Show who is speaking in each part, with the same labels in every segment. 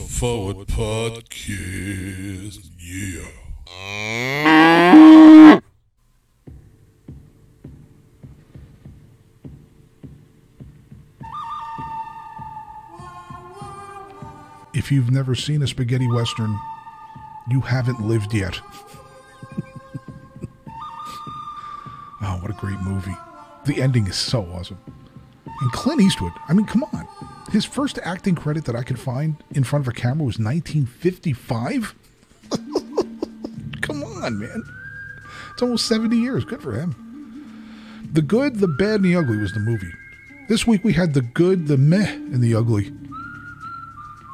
Speaker 1: Center Forward Podcast. Yeah.
Speaker 2: If you've never seen a spaghetti western, you haven't lived yet. oh, what a great movie. The ending is so awesome. And Clint Eastwood, I mean, come on. His first acting credit that I could find in front of a camera was 1955. come on, man. It's almost 70 years. Good for him. The Good, the Bad, and the Ugly was the movie. This week we had the good, the meh, and the ugly.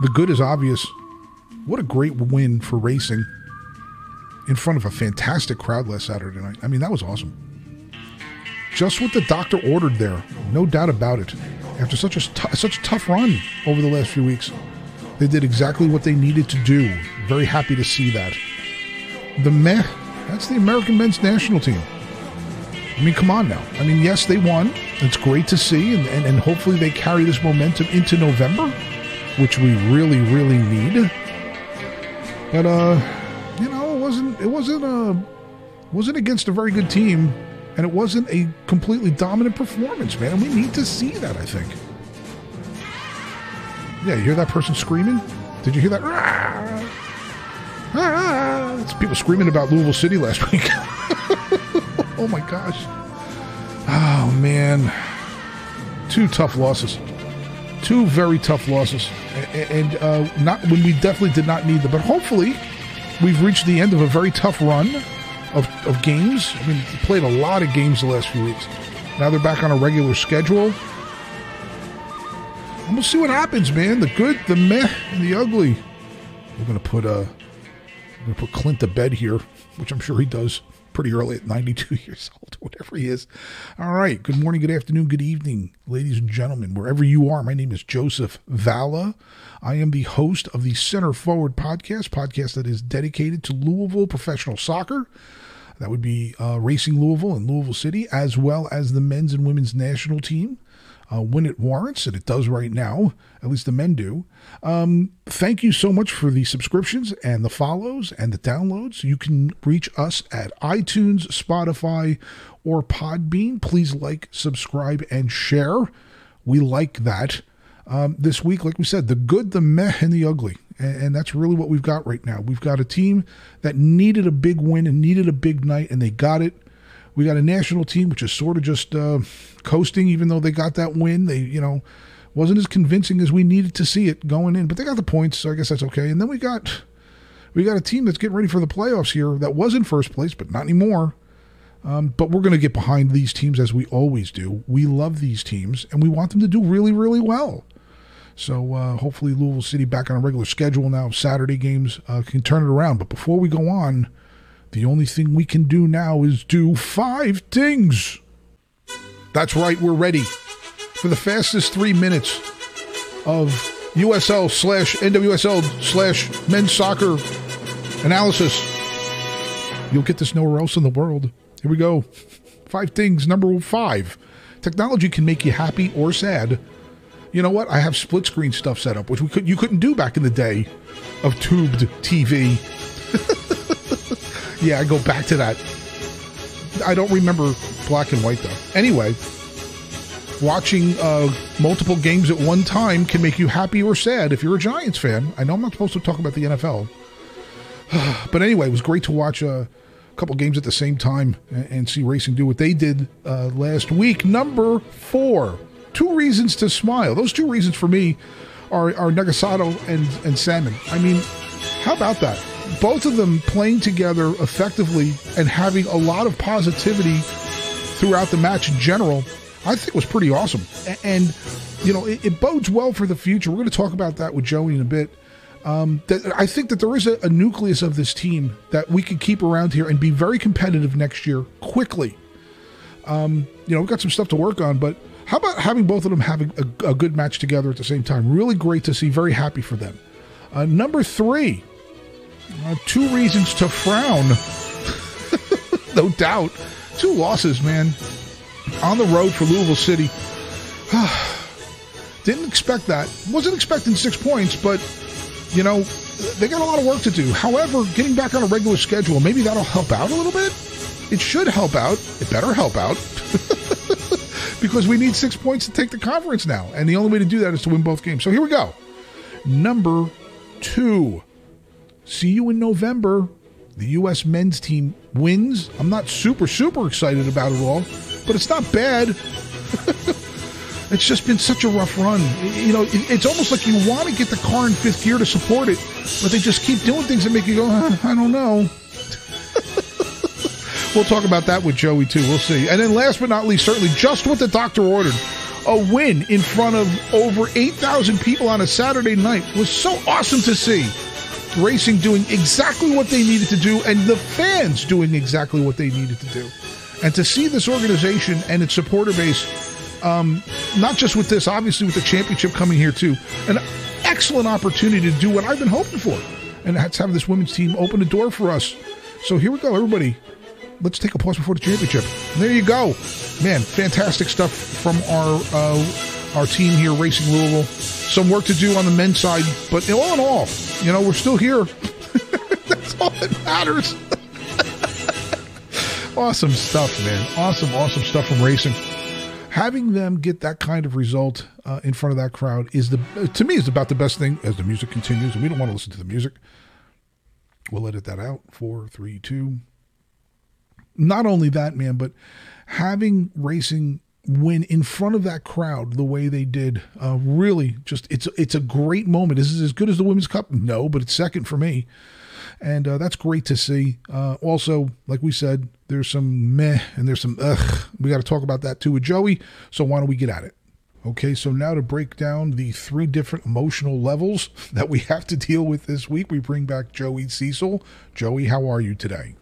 Speaker 2: The good is obvious. What a great win for racing in front of a fantastic crowd last Saturday night. I mean, that was awesome. Just what the doctor ordered there, no doubt about it. After such a t- such a tough run over the last few weeks, they did exactly what they needed to do. Very happy to see that. The meh, that's the American men's national team. I mean, come on now. I mean, yes, they won. It's great to see, and, and, and hopefully they carry this momentum into November, which we really, really need. But uh, you know, it wasn't it wasn't uh wasn't against a very good team, and it wasn't a completely dominant performance, man. And We need to see that, I think. Yeah, you hear that person screaming? Did you hear that? Ah! Ah! It's people screaming about Louisville City last week. oh my gosh. Oh man. Two tough losses. Two very tough losses. And uh, not when we definitely did not need them. But hopefully we've reached the end of a very tough run of, games. I mean, played a lot of games the last few weeks. Now they're back on a regular schedule. And we'll see what happens, man. The good, the meh, and the ugly. We're gonna put uh I'm gonna put Clint to bed here, which I'm sure he does pretty early at 92 years old, whatever he is. All right. Good morning, good afternoon, good evening, ladies and gentlemen, wherever you are. My name is Joseph Valla. I am the host of the Center Forward podcast, podcast that is dedicated to Louisville professional soccer. That would be uh, Racing Louisville and Louisville City, as well as the men's and women's national team uh, when it warrants, and it does right now. At least the men do. Um, thank you so much for the subscriptions and the follows and the downloads. You can reach us at iTunes, Spotify, or Podbean. Please like, subscribe, and share. We like that. Um, this week, like we said, the good, the meh, and the ugly. And, and that's really what we've got right now. We've got a team that needed a big win and needed a big night, and they got it. We got a national team which is sort of just uh, coasting, even though they got that win. They, you know, wasn't as convincing as we needed to see it going in, but they got the points, so I guess that's okay. And then we got we got a team that's getting ready for the playoffs here that was in first place, but not anymore. Um, but we're going to get behind these teams as we always do. We love these teams, and we want them to do really, really well. So uh, hopefully Louisville City back on a regular schedule now. Saturday games uh, can turn it around. But before we go on, the only thing we can do now is do five things. That's right, we're ready for the fastest three minutes of USL slash NWSL slash men's soccer analysis. You'll get this nowhere else in the world. Here we go. Five things. Number five technology can make you happy or sad. You know what? I have split screen stuff set up, which we could you couldn't do back in the day of tubed TV. yeah, I go back to that. I don't remember black and white though. Anyway, watching uh, multiple games at one time can make you happy or sad if you're a Giants fan. I know I'm not supposed to talk about the NFL, but anyway, it was great to watch a couple games at the same time and, and see racing do what they did uh, last week. Number four, two reasons to smile. Those two reasons for me are, are Nagasato and, and Salmon. I mean, how about that? Both of them playing together effectively and having a lot of positivity throughout the match in general, I think was pretty awesome. And, you know, it, it bodes well for the future. We're going to talk about that with Joey in a bit. Um, that I think that there is a, a nucleus of this team that we could keep around here and be very competitive next year quickly. Um, you know, we've got some stuff to work on, but how about having both of them having a, a good match together at the same time? Really great to see. Very happy for them. Uh, number three, uh, two reasons to frown. no doubt. Two losses, man. On the road for Louisville City. Didn't expect that. Wasn't expecting six points, but, you know, they got a lot of work to do. However, getting back on a regular schedule, maybe that'll help out a little bit. It should help out. It better help out. because we need six points to take the conference now. And the only way to do that is to win both games. So here we go. Number two. See you in November. The U.S. men's team wins. I'm not super, super excited about it all, but it's not bad. it's just been such a rough run. You know, it's almost like you want to get the car in fifth gear to support it, but they just keep doing things that make you go, uh, I don't know. we'll talk about that with Joey too. We'll see. And then last but not least, certainly just what the doctor ordered. A win in front of over 8,000 people on a Saturday night was so awesome to see. Racing doing exactly what they needed to do, and the fans doing exactly what they needed to do. And to see this organization and its supporter base, um, not just with this, obviously with the championship coming here too, an excellent opportunity to do what I've been hoping for, and that's have this women's team open the door for us. So here we go, everybody. Let's take a pause before the championship. There you go, man! Fantastic stuff from our uh, our team here, Racing Louisville. Some work to do on the men's side, but all in all, you know, we're still here. That's all that matters. awesome stuff, man. Awesome, awesome stuff from racing. Having them get that kind of result uh, in front of that crowd is the to me is about the best thing as the music continues. And we don't want to listen to the music. We'll edit that out. Four, three, two. Not only that, man, but having racing win in front of that crowd the way they did uh, really just it's it's a great moment. Is it as good as the women's cup? No but it's second for me. And uh, that's great to see. Uh, also like we said there's some meh and there's some ugh. We got to talk about that too with joey. So why don't we get at it? Okay so now to break down the three different emotional levels that we have to deal with this week we bring back joey cecil. Joey how are you today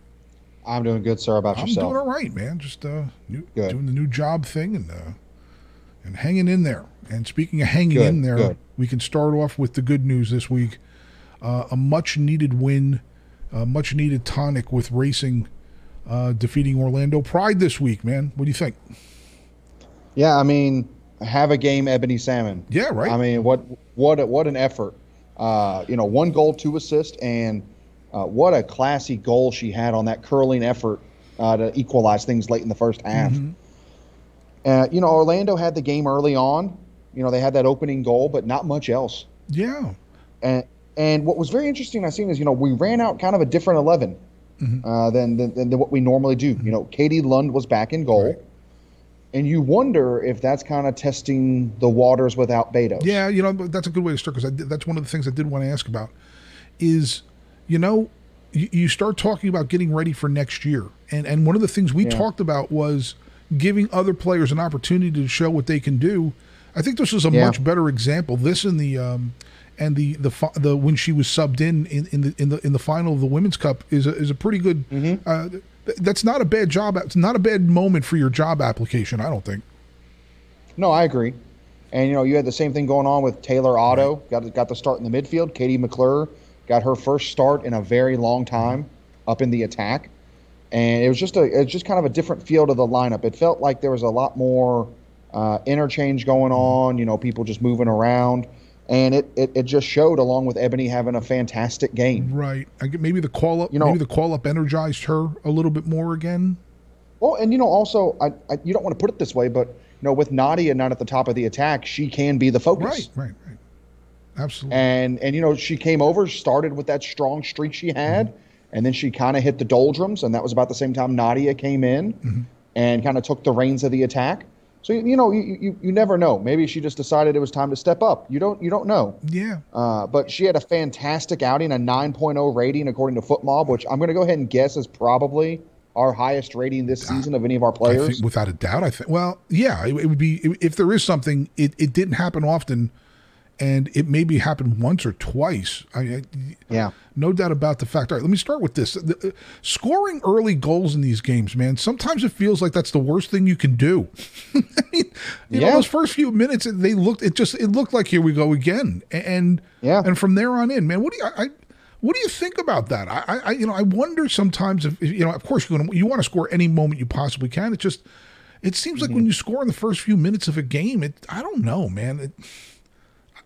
Speaker 3: I'm doing good, sir. About
Speaker 2: I'm
Speaker 3: yourself?
Speaker 2: doing all right, man. Just uh, new, doing the new job thing and uh, and hanging in there. And speaking of hanging
Speaker 3: good,
Speaker 2: in there,
Speaker 3: good.
Speaker 2: we can start off with the good news this week. Uh, a much needed win, a much needed tonic with racing uh, defeating Orlando Pride this week, man. What do you think?
Speaker 3: Yeah, I mean, have a game, Ebony Salmon.
Speaker 2: Yeah, right.
Speaker 3: I mean, what what what an effort. Uh, you know, one goal, two assists, and uh, what a classy goal she had on that curling effort uh, to equalize things late in the first half.
Speaker 2: Mm-hmm.
Speaker 3: Uh, you know, Orlando had the game early on. You know, they had that opening goal, but not much else.
Speaker 2: Yeah.
Speaker 3: And and what was very interesting I seen is you know we ran out kind of a different 11
Speaker 2: Mm-hmm.
Speaker 3: uh, than, than than what we normally do. You know, Katie Lund was back in goal.
Speaker 2: Right.
Speaker 3: And you wonder if that's kind of testing the waters without Betos.
Speaker 2: Yeah, you know that's a good way to start because that's one of the things I did want to ask about. Is you know you, you start talking about getting ready for next year, and and one of the things we
Speaker 3: Yeah.
Speaker 2: talked about was giving other players an opportunity to show what they can do. I think this was a
Speaker 3: Yeah.
Speaker 2: much better example. This and the um, and the the the when she was subbed in in, in the in the in the final of the women's cup is a, is a pretty good.
Speaker 3: Mm-hmm.
Speaker 2: Uh, th- that's not a bad job. It's not a bad moment for your job application. I don't think.
Speaker 3: No, I agree. And you know, you had the same thing going on with Taylor Otto. Got got the start in the midfield. Katie McClure got her first start in a very long time up in the attack. And it was just a it was just kind of a different feel to the lineup. It felt like there was a lot more uh, interchange going on. You know, people just moving around. And it, it, it just showed along with Ebony having a fantastic game.
Speaker 2: Right. I get maybe the call up.
Speaker 3: You know-
Speaker 2: maybe the call up energized her a little bit more again.
Speaker 3: Well, and you know, also, I, I you don't want to put it this way, but you know, with Nadia not at the top of the attack, she can be the focus.
Speaker 2: Right. Right. Absolutely.
Speaker 3: and and you know she came over started with that strong streak she had and then she kind of hit the doldrums and that was about the same time nadia came in and kind of took the reins of the attack so you, you know you, you you never know maybe she just decided it was time to step up you don't you don't know
Speaker 2: yeah.
Speaker 3: uh, but she had a fantastic outing a 9.0 rating according to FotMob which i'm going to go ahead and guess is probably our highest rating this season of any of our
Speaker 2: I
Speaker 3: players
Speaker 2: think without a doubt. I think. Well, yeah. It, it would be if there is something. It, it didn't happen often and it maybe happened once or twice. I, I
Speaker 3: Yeah.
Speaker 2: no doubt about the fact. All right, let me start with this: The- uh, scoring early goals in these games, man. Sometimes it feels like that's the worst thing you can do. I mean, you know, those first few minutes, they looked. It just it looked like here we go again, and
Speaker 3: Yeah.
Speaker 2: and from there on in, man. What do you I? what do you think about that? I, I, I you know, I wonder sometimes if you know. Of course, you you want to score any moment you possibly can. It just, it seems like
Speaker 3: Mm-hmm.
Speaker 2: when you score in the first few minutes of a game, it. I don't know, man. It,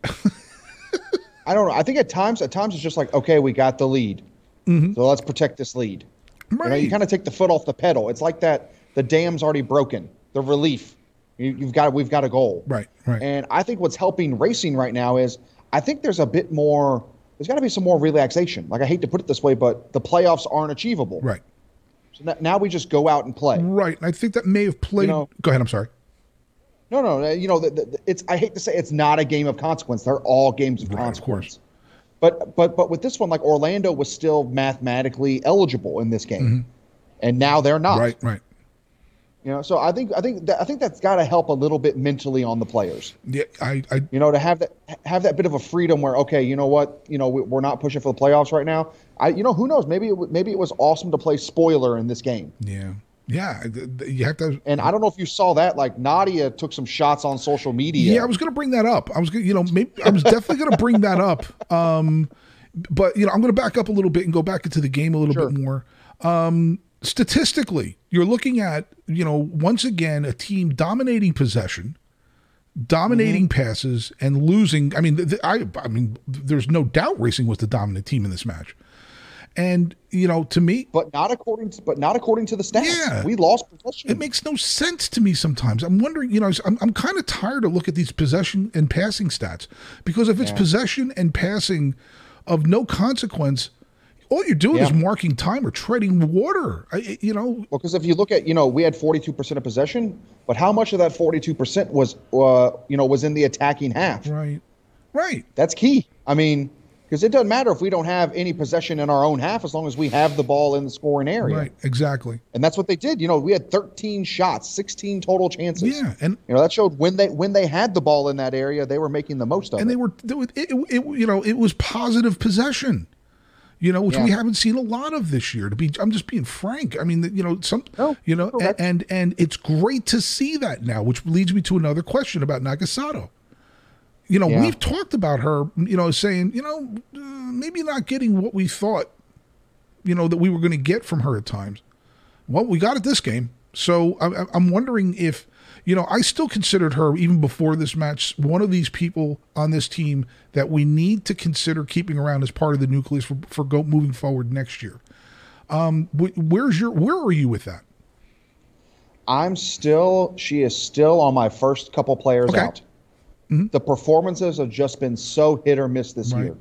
Speaker 3: I don't know. I think at times, at times it's just like, okay, we got the lead, mm-hmm. so let's protect this lead. You know, you kind of take the foot off the pedal. It's like that. The dam's already broken. The relief. You, you've got. We've got a goal.
Speaker 2: Right, right.
Speaker 3: And I think what's helping racing right now is I think there's a bit more. There's got to be some more relaxation. Like I hate to put it this way, but the playoffs aren't achievable.
Speaker 2: right,
Speaker 3: So now we just go out and play.
Speaker 2: right. And I think that may have played.
Speaker 3: know-
Speaker 2: go ahead. I'm sorry.
Speaker 3: No, no, no, you know, the, the, it's. I hate to say it's not a game of consequence. They're all games of
Speaker 2: Right, of
Speaker 3: consequence.
Speaker 2: course.
Speaker 3: But but but with this one, like Orlando was still mathematically eligible in this game, and now they're not.
Speaker 2: Mm-hmm. Right, right.
Speaker 3: You know, so I think I think that, I think that's got to help a little bit mentally on the players.
Speaker 2: Yeah, I, I
Speaker 3: You know, to have that have that bit of a freedom where okay, you know what, you know, we, we're not pushing for the playoffs right now. I, you know, who knows? Maybe it, maybe it was awesome to play spoiler in this game.
Speaker 2: yeah, yeah. You have to.
Speaker 3: And I don't know if you saw that. Like Nadia took some shots on social media.
Speaker 2: Yeah, I was going to bring that up. I was, gonna, you know, maybe I was definitely going to bring that up. Um, but you know, I'm going to back up a little bit and go back into the game a little
Speaker 3: Sure.
Speaker 2: bit more. Um, statistically, you're looking at, you know, once again a team dominating possession, dominating
Speaker 3: Mm-hmm.
Speaker 2: passes, and losing. I mean, th- th- I, I mean, there's no doubt Racing was the dominant team in this match. And you know, to me,
Speaker 3: but not according to but not according to the stats.
Speaker 2: Yeah.
Speaker 3: We lost possession.
Speaker 2: it makes no sense to me sometimes. I'm wondering, you know, I'm, I'm kind of tired to look at these possession and passing stats because if it's possession and passing of no consequence, all you're doing is marking time or treading water. I, you know,
Speaker 3: Well, because if you look at, you know, we had 42% of possession, but how much of that 42% was, uh, you know, was in the attacking half?
Speaker 2: right, right,
Speaker 3: That's key. I mean, because it doesn't matter if we don't have any possession in our own half as long as we have the ball in the scoring area.
Speaker 2: right, exactly.
Speaker 3: And that's what they did. You know, we had 13 shots, 16 total chances.
Speaker 2: Yeah, and
Speaker 3: You know, that showed when they when they had the ball in that area, they were making the most of
Speaker 2: and
Speaker 3: it.
Speaker 2: And they were- it, it, it, you know, it was positive possession. You know, which we haven't seen a lot of this year. To be, I'm just being frank. I mean, you know, some,
Speaker 3: No,
Speaker 2: you know,
Speaker 3: correct.
Speaker 2: and and it's great to see that now, which leads me to another question about Nagasato. You know,
Speaker 3: Yeah.
Speaker 2: we've talked about her, you know, saying, you know, uh, maybe not getting what we thought, you know, that we were going to get from her at times. Well, we got it this game. So I, I'm wondering if, you know, I still considered her even before this match one of these people on this team that we need to consider keeping around as part of the nucleus for, for go moving forward next year. Um, where's your where are you with that?
Speaker 3: I'm still, she is still on my first couple players
Speaker 2: Okay.
Speaker 3: out. Mm-hmm. The performances have just been so hit or miss this
Speaker 2: Right.
Speaker 3: year.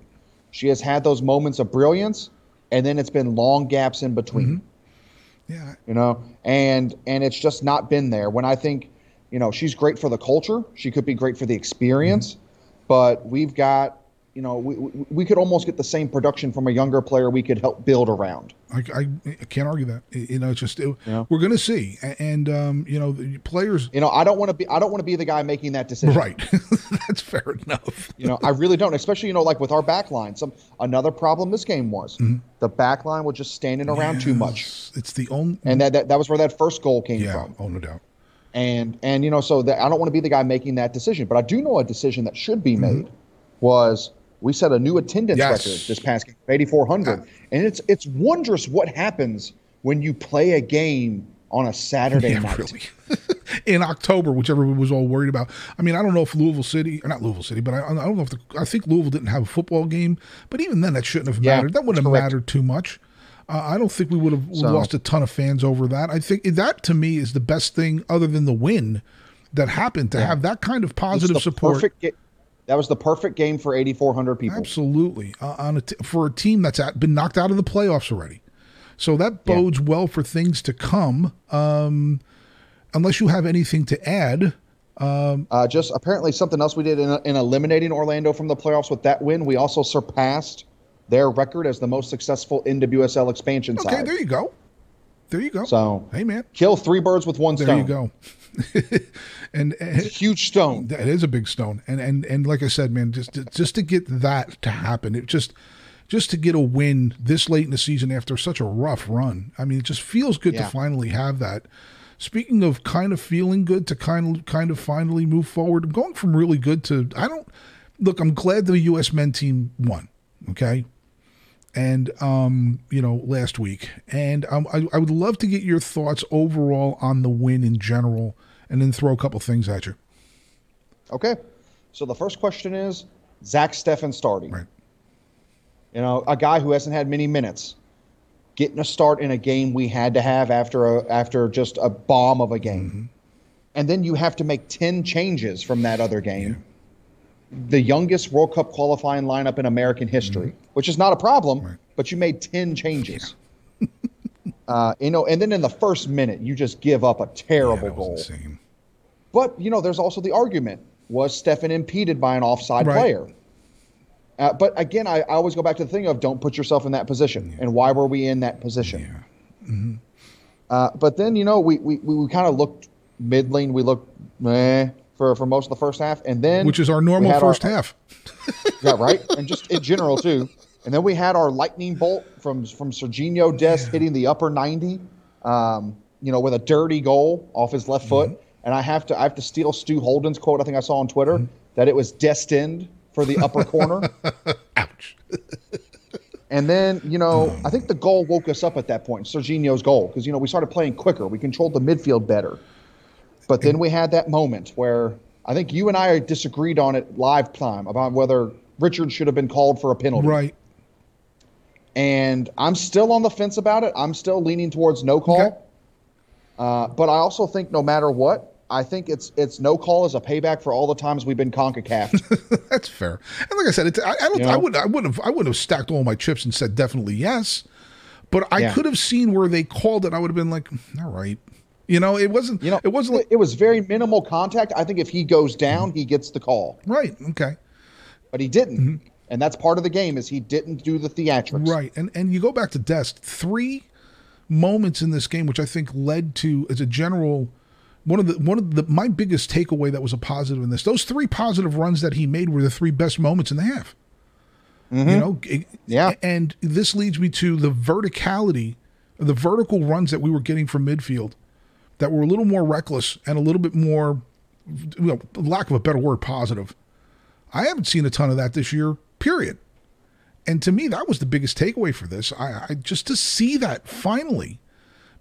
Speaker 3: She has had those moments of brilliance, and then it's been long gaps in between. Mm-hmm.
Speaker 2: Yeah,
Speaker 3: You know, and and it's just not been there. When I think, you know, she's great for the culture. She could be great for the experience, mm-hmm. but we've got, you know, we, we, could almost get the same production from a younger player we could help build around.
Speaker 2: I, I, I can't argue that. You know, it's just it,
Speaker 3: Yeah.
Speaker 2: we're going to see, and um, you know, the players.
Speaker 3: You know, I don't want to be I don't want to be the guy making that decision.
Speaker 2: Right, that's fair enough.
Speaker 3: You know, I really don't. Especially, you know, like with our back line. Some another problem this game was the back line was just standing around too much,
Speaker 2: It's the only.
Speaker 3: and that, that that was where that first goal came
Speaker 2: yeah,
Speaker 3: from.
Speaker 2: oh no doubt.
Speaker 3: And and you know, so that I don't want to be the guy making that decision, but I do know a decision that should be made was we set a new attendance.
Speaker 2: Yes.
Speaker 3: record this past game, 8400, and it's it's wondrous what happens when you play a game on a Saturday
Speaker 2: Yeah,
Speaker 3: night.
Speaker 2: really. In October, which everyone was all worried about. I mean, I don't know if Louisville City, or not Louisville City, but I, I don't know if the, I think Louisville didn't have a football game. But even then, that shouldn't have
Speaker 3: Yeah,
Speaker 2: mattered. That wouldn't have
Speaker 3: correct.
Speaker 2: mattered too much. Uh, I don't think we would have
Speaker 3: So-
Speaker 2: lost a ton of fans over that. I think that to me is the best thing, other than the win, that happened. To have that kind of positive support.
Speaker 3: perfect that was the perfect game for 8400 people.
Speaker 2: Absolutely, uh, on a t- for a team that's at, been knocked out of the playoffs already, so that
Speaker 3: Yeah.
Speaker 2: bodes well for things to come. Um, unless you have anything to add,
Speaker 3: Uh, just apparently something else we did in, in eliminating Orlando from the playoffs with that win. We also surpassed their record as the most successful NWSL expansion
Speaker 2: okay,
Speaker 3: side.
Speaker 2: there you go. There you go.
Speaker 3: So
Speaker 2: hey, man,
Speaker 3: kill three birds with one
Speaker 2: there
Speaker 3: stone.
Speaker 2: There you go. and,
Speaker 3: a huge stone.
Speaker 2: That is a big stone, and and and like I said, man, just to, just to get that to happen, it just just to get a win this late in the season after such a rough run. I mean, it just feels good
Speaker 3: Yeah.
Speaker 2: to finally have that. Speaking of kind of feeling good to kind of kind of finally move forward, I'm going from really good to I don't look. I'm glad the U.S. men team won. Okay, and um, you know, last week, and um, I, I would love to get your thoughts overall on the win in general, and then throw a couple things at you.
Speaker 3: Okay. So the first question is Zack Steffen starting.
Speaker 2: Right.
Speaker 3: You know, a guy who hasn't had many minutes, getting a start in a game we had to have after a, after just a bomb of a game,
Speaker 2: Mm-hmm.
Speaker 3: and then you have to make ten changes from that other game. The youngest World Cup qualifying lineup in American history, which is not a problem,
Speaker 2: Mm-hmm. Right.
Speaker 3: but you made ten changes. Uh, you know, and then in the first minute, you just give up a terrible
Speaker 2: that was
Speaker 3: goal.
Speaker 2: insane.
Speaker 3: But you know, there's also the argument: was Steffen impeded by an offside
Speaker 2: Right.
Speaker 3: player? Uh, but again, I, I always go back to the thing of don't put yourself in that position, and why were we in that position?
Speaker 2: Yeah.
Speaker 3: Uh, but then you know, we we, we, we kind of looked middling. We looked meh for for most of the first half, and then
Speaker 2: Which is our normal first
Speaker 3: our,
Speaker 2: half.
Speaker 3: yeah, right, and just in general too. And then we had our lightning bolt from from Serginho Dest hitting the upper ninety, um, you know, with a dirty goal off his left
Speaker 2: Mm-hmm.
Speaker 3: foot. And I have to I have to steal Stu Holden's quote. I think I saw on Twitter
Speaker 2: Mm-hmm.
Speaker 3: that it was destined for the upper corner.
Speaker 2: Ouch.
Speaker 3: And then, you know,
Speaker 2: Oh,
Speaker 3: I think the goal woke us up at that point, Serginho's goal, because, you know, we started playing quicker. We controlled the midfield better. But then we had that moment where I think you and I disagreed on it live time about whether Richard should have been called for a penalty.
Speaker 2: Right.
Speaker 3: And I'm still on the fence about it. I'm still leaning towards no call.
Speaker 2: Okay.
Speaker 3: Uh, but I also think no matter what, I think it's it's no call as a payback for all the times we've been CONCACAF.
Speaker 2: That's fair. And like I said, it's, I, I don't.
Speaker 3: You
Speaker 2: I would. I wouldn't have. I wouldn't have stacked all my chips and said definitely yes. But I
Speaker 3: Yeah.
Speaker 2: could have seen where they called it. I would have been like, all right. You know, it wasn't.
Speaker 3: You know,
Speaker 2: it wasn't like
Speaker 3: it was very minimal contact. I think if he goes down, he gets the call.
Speaker 2: right. Okay.
Speaker 3: but he didn't. And that's part of the game is he didn't do the theatrics.
Speaker 2: Right. And and you go back to Dest, three moments in this game which I think led to as a general one of the one of the my biggest takeaway that was a positive in this. Those three positive runs that he made were the three best moments in the half. Mm-hmm. You know, it-
Speaker 3: Yeah.
Speaker 2: And this leads me to the verticality, the vertical runs that we were getting from midfield that were a little more reckless and a little bit more, you know, lack of a better word, positive. I haven't seen a ton of that this year, period. And to me, that was the biggest takeaway for this. I, I just to see that finally,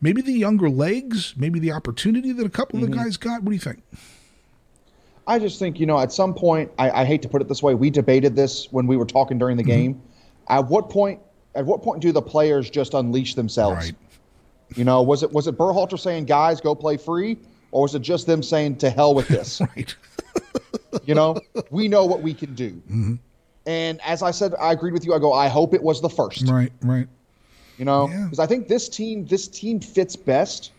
Speaker 2: maybe the younger legs, maybe the opportunity that a couple of the guys got. What do you think?
Speaker 3: I just think, you know, at some point, I, I hate to put it this way, we debated this when we were talking during the
Speaker 2: Mm-hmm.
Speaker 3: game. At what point at what point do the players just unleash themselves?
Speaker 2: Right.
Speaker 3: You know, was it was it Berhalter saying, guys, go play free? Or was it just them saying to hell with this?
Speaker 2: Right.
Speaker 3: you know, we know what we can do.
Speaker 2: Mm-hmm.
Speaker 3: And as I said, I agreed with you. I go, I hope it was the first.
Speaker 2: Right. Right.
Speaker 3: You know,
Speaker 2: Yeah.
Speaker 3: because I think this team this team fits best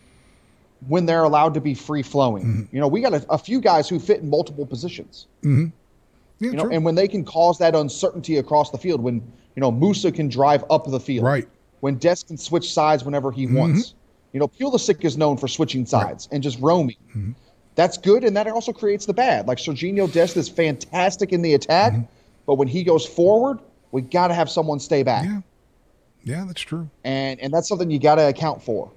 Speaker 3: when they're allowed to be free flowing.
Speaker 2: Mm-hmm.
Speaker 3: You know, we got a, a few guys who fit in multiple positions. Mm-hmm.
Speaker 2: Yeah.
Speaker 3: You know,
Speaker 2: true.
Speaker 3: and when they can cause that uncertainty across the field, when you know Musah can drive up the field,
Speaker 2: Right.
Speaker 3: When Dest can switch sides whenever he mm-hmm. wants. You know, Pulisic is known for switching sides and just roaming. Mm-hmm. That's good, and that also creates the bad. Like Serginho Dest is fantastic in the attack, but when he goes forward, we got to have someone stay back,
Speaker 2: yeah. Yeah, that's true.
Speaker 3: and and that's something you got to account for.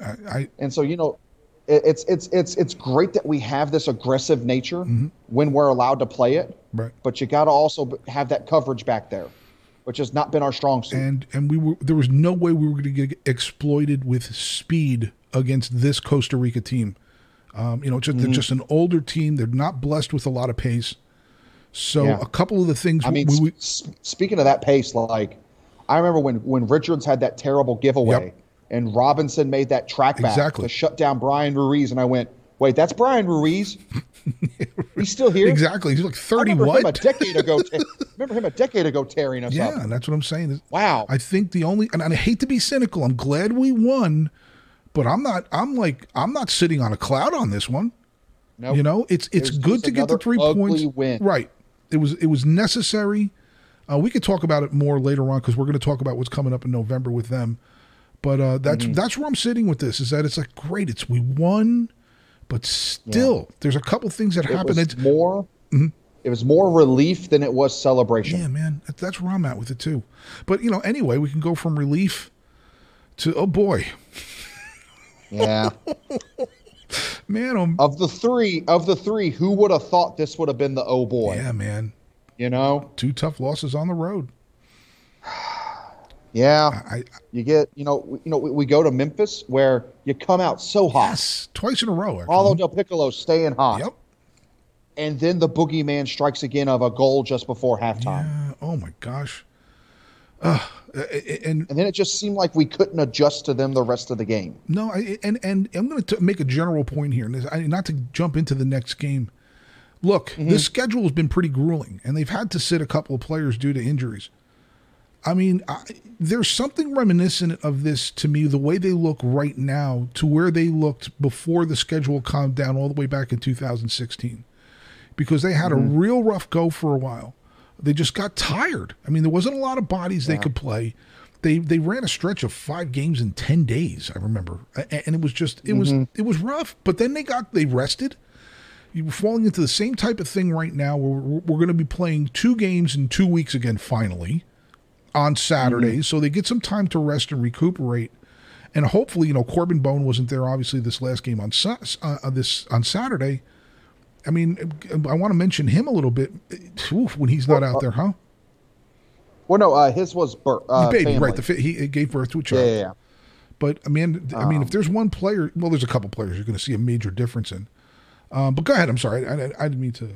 Speaker 2: I, I
Speaker 3: And so, you know, it, it's it's it's it's great that we have this aggressive nature when we're allowed to play it.
Speaker 2: right.
Speaker 3: But you got to also have that coverage back there, which has not been our strong suit.
Speaker 2: and and we were there was no way we were going to get exploited with speed against this Costa Rica team. Um, you know, just,
Speaker 3: Mm-hmm.
Speaker 2: just an older team. They're not blessed with a lot of pace. So
Speaker 3: Yeah.
Speaker 2: a couple of the things
Speaker 3: I mean,
Speaker 2: we, we,
Speaker 3: s- s- speaking of that pace, like I remember when when Richards had that terrible giveaway,
Speaker 2: Yep.
Speaker 3: and Robinson made that track back
Speaker 2: Exactly.
Speaker 3: to shut down Bryan Ruiz, and I went, "Wait, that's Bryan Ruiz? He's still here?
Speaker 2: exactly he's like thirty
Speaker 3: remember a decade ago. te- remember him a decade ago tearing us
Speaker 2: Yeah,
Speaker 3: up.
Speaker 2: Yeah, that's what I'm saying.
Speaker 3: Wow.
Speaker 2: I think the only and I hate to be cynical. I'm glad we won, but I'm not. I'm like I'm not sitting on a cloud on this one.
Speaker 3: Nope.
Speaker 2: You know, it's it's
Speaker 3: was
Speaker 2: good to get the three points.
Speaker 3: win.
Speaker 2: Right. It was it was necessary. Uh, we could talk about it more later on because we're going to talk about what's coming up in November with them. But uh, that's
Speaker 3: Mm-hmm.
Speaker 2: that's where I'm sitting with this. Is that it's like great, it's we won, but still there's a couple things that
Speaker 3: It
Speaker 2: happen.
Speaker 3: was
Speaker 2: It's,
Speaker 3: more. It was more relief than it was celebration.
Speaker 2: yeah, man, that's where I'm at with it too. But you know, anyway, we can go from relief to oh boy,
Speaker 3: Yeah.
Speaker 2: man, um,
Speaker 3: of the three, of the three, who would have thought this would have been the oh boy?
Speaker 2: yeah, man,
Speaker 3: You know?
Speaker 2: two tough losses on the road.
Speaker 3: Yeah.
Speaker 2: I
Speaker 3: You get, you know, we, you know, we, we go to Memphis where you come out so hot.
Speaker 2: yes, twice in a row.
Speaker 3: Paolo DelPiccolo staying hot.
Speaker 2: Yep.
Speaker 3: And then the boogeyman strikes again of a goal just before halftime.
Speaker 2: Uh, oh my gosh. Uh, and
Speaker 3: And then it just seemed like we couldn't adjust to them the rest of the game.
Speaker 2: No, I, and and I'm going to make a general point here, and not to jump into the next game. Look, this schedule has been pretty grueling, and they've had to sit a couple of players due to injuries. I mean, I, there's something reminiscent of this to me, the way they look right now to where they looked before the schedule calmed down all the way back in 2016, because they had a real rough go for a while. They just got tired. I mean, there wasn't a lot of bodies they could play. They they ran a stretch of five games in ten days. I remember, and it was just it was it was rough. But then they got they rested. You were falling into the same type of thing right now. Where we're, we're going to be playing two games in two weeks again, finally on Saturdays, so they get some time to rest and recuperate. And hopefully, you know, Corben Bone wasn't there obviously this last game on uh, this on Saturday. I mean, I want to mention him a little bit Oof, when he's not out there, huh?
Speaker 3: Well, no, uh, his was bir- uh,
Speaker 2: baby,
Speaker 3: family.
Speaker 2: right? The fi- he gave birth to a child.
Speaker 3: yeah, yeah.
Speaker 2: But I mean, I mean, if there's one player, well, there's a couple players you're going to see a major difference in. Um, but go ahead. I'm sorry. I, I, I didn't mean to.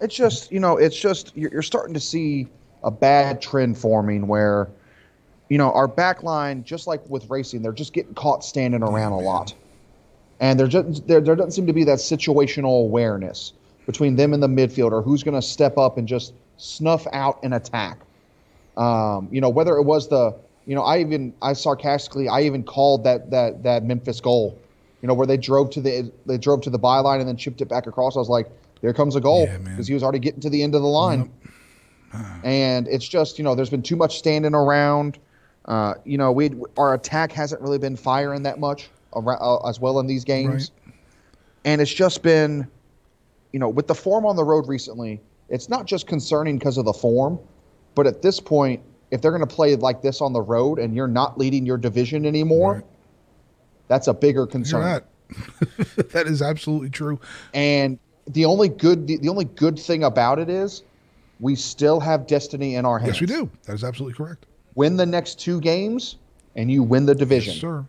Speaker 3: It's just, you know, it's just you're, you're starting to see a bad trend forming where, you know, our back line, just like with racing, they're just getting caught standing around a lot, and there just there, there doesn't seem to be that situational awareness between them and the midfielder who's going to step up and just snuff out an attack. Um, you know, whether it was the, you know, I even I sarcastically I even called that that that Memphis goal, you know, where they drove to the they drove to the byline and then chipped it back across. I was like, there comes a goal
Speaker 2: Yeah,
Speaker 3: because he was already getting to the end of the line. And it's just, you know, there's been too much standing around. Uh, you know, we our attack hasn't really been firing that much around, uh, as well in these games. And it's just been, you know, with the form on the road recently, it's not just concerning because of the form, but at this point, if they're going to play like this on the road and you're not leading your division anymore,
Speaker 2: Right.
Speaker 3: that's a bigger concern.
Speaker 2: that? that is absolutely true.
Speaker 3: And the only good the, the only good thing about it is we still have destiny in our hands.
Speaker 2: Yes, we do. That is absolutely correct.
Speaker 3: Win the next two games and you win the division.
Speaker 2: Yes, sir.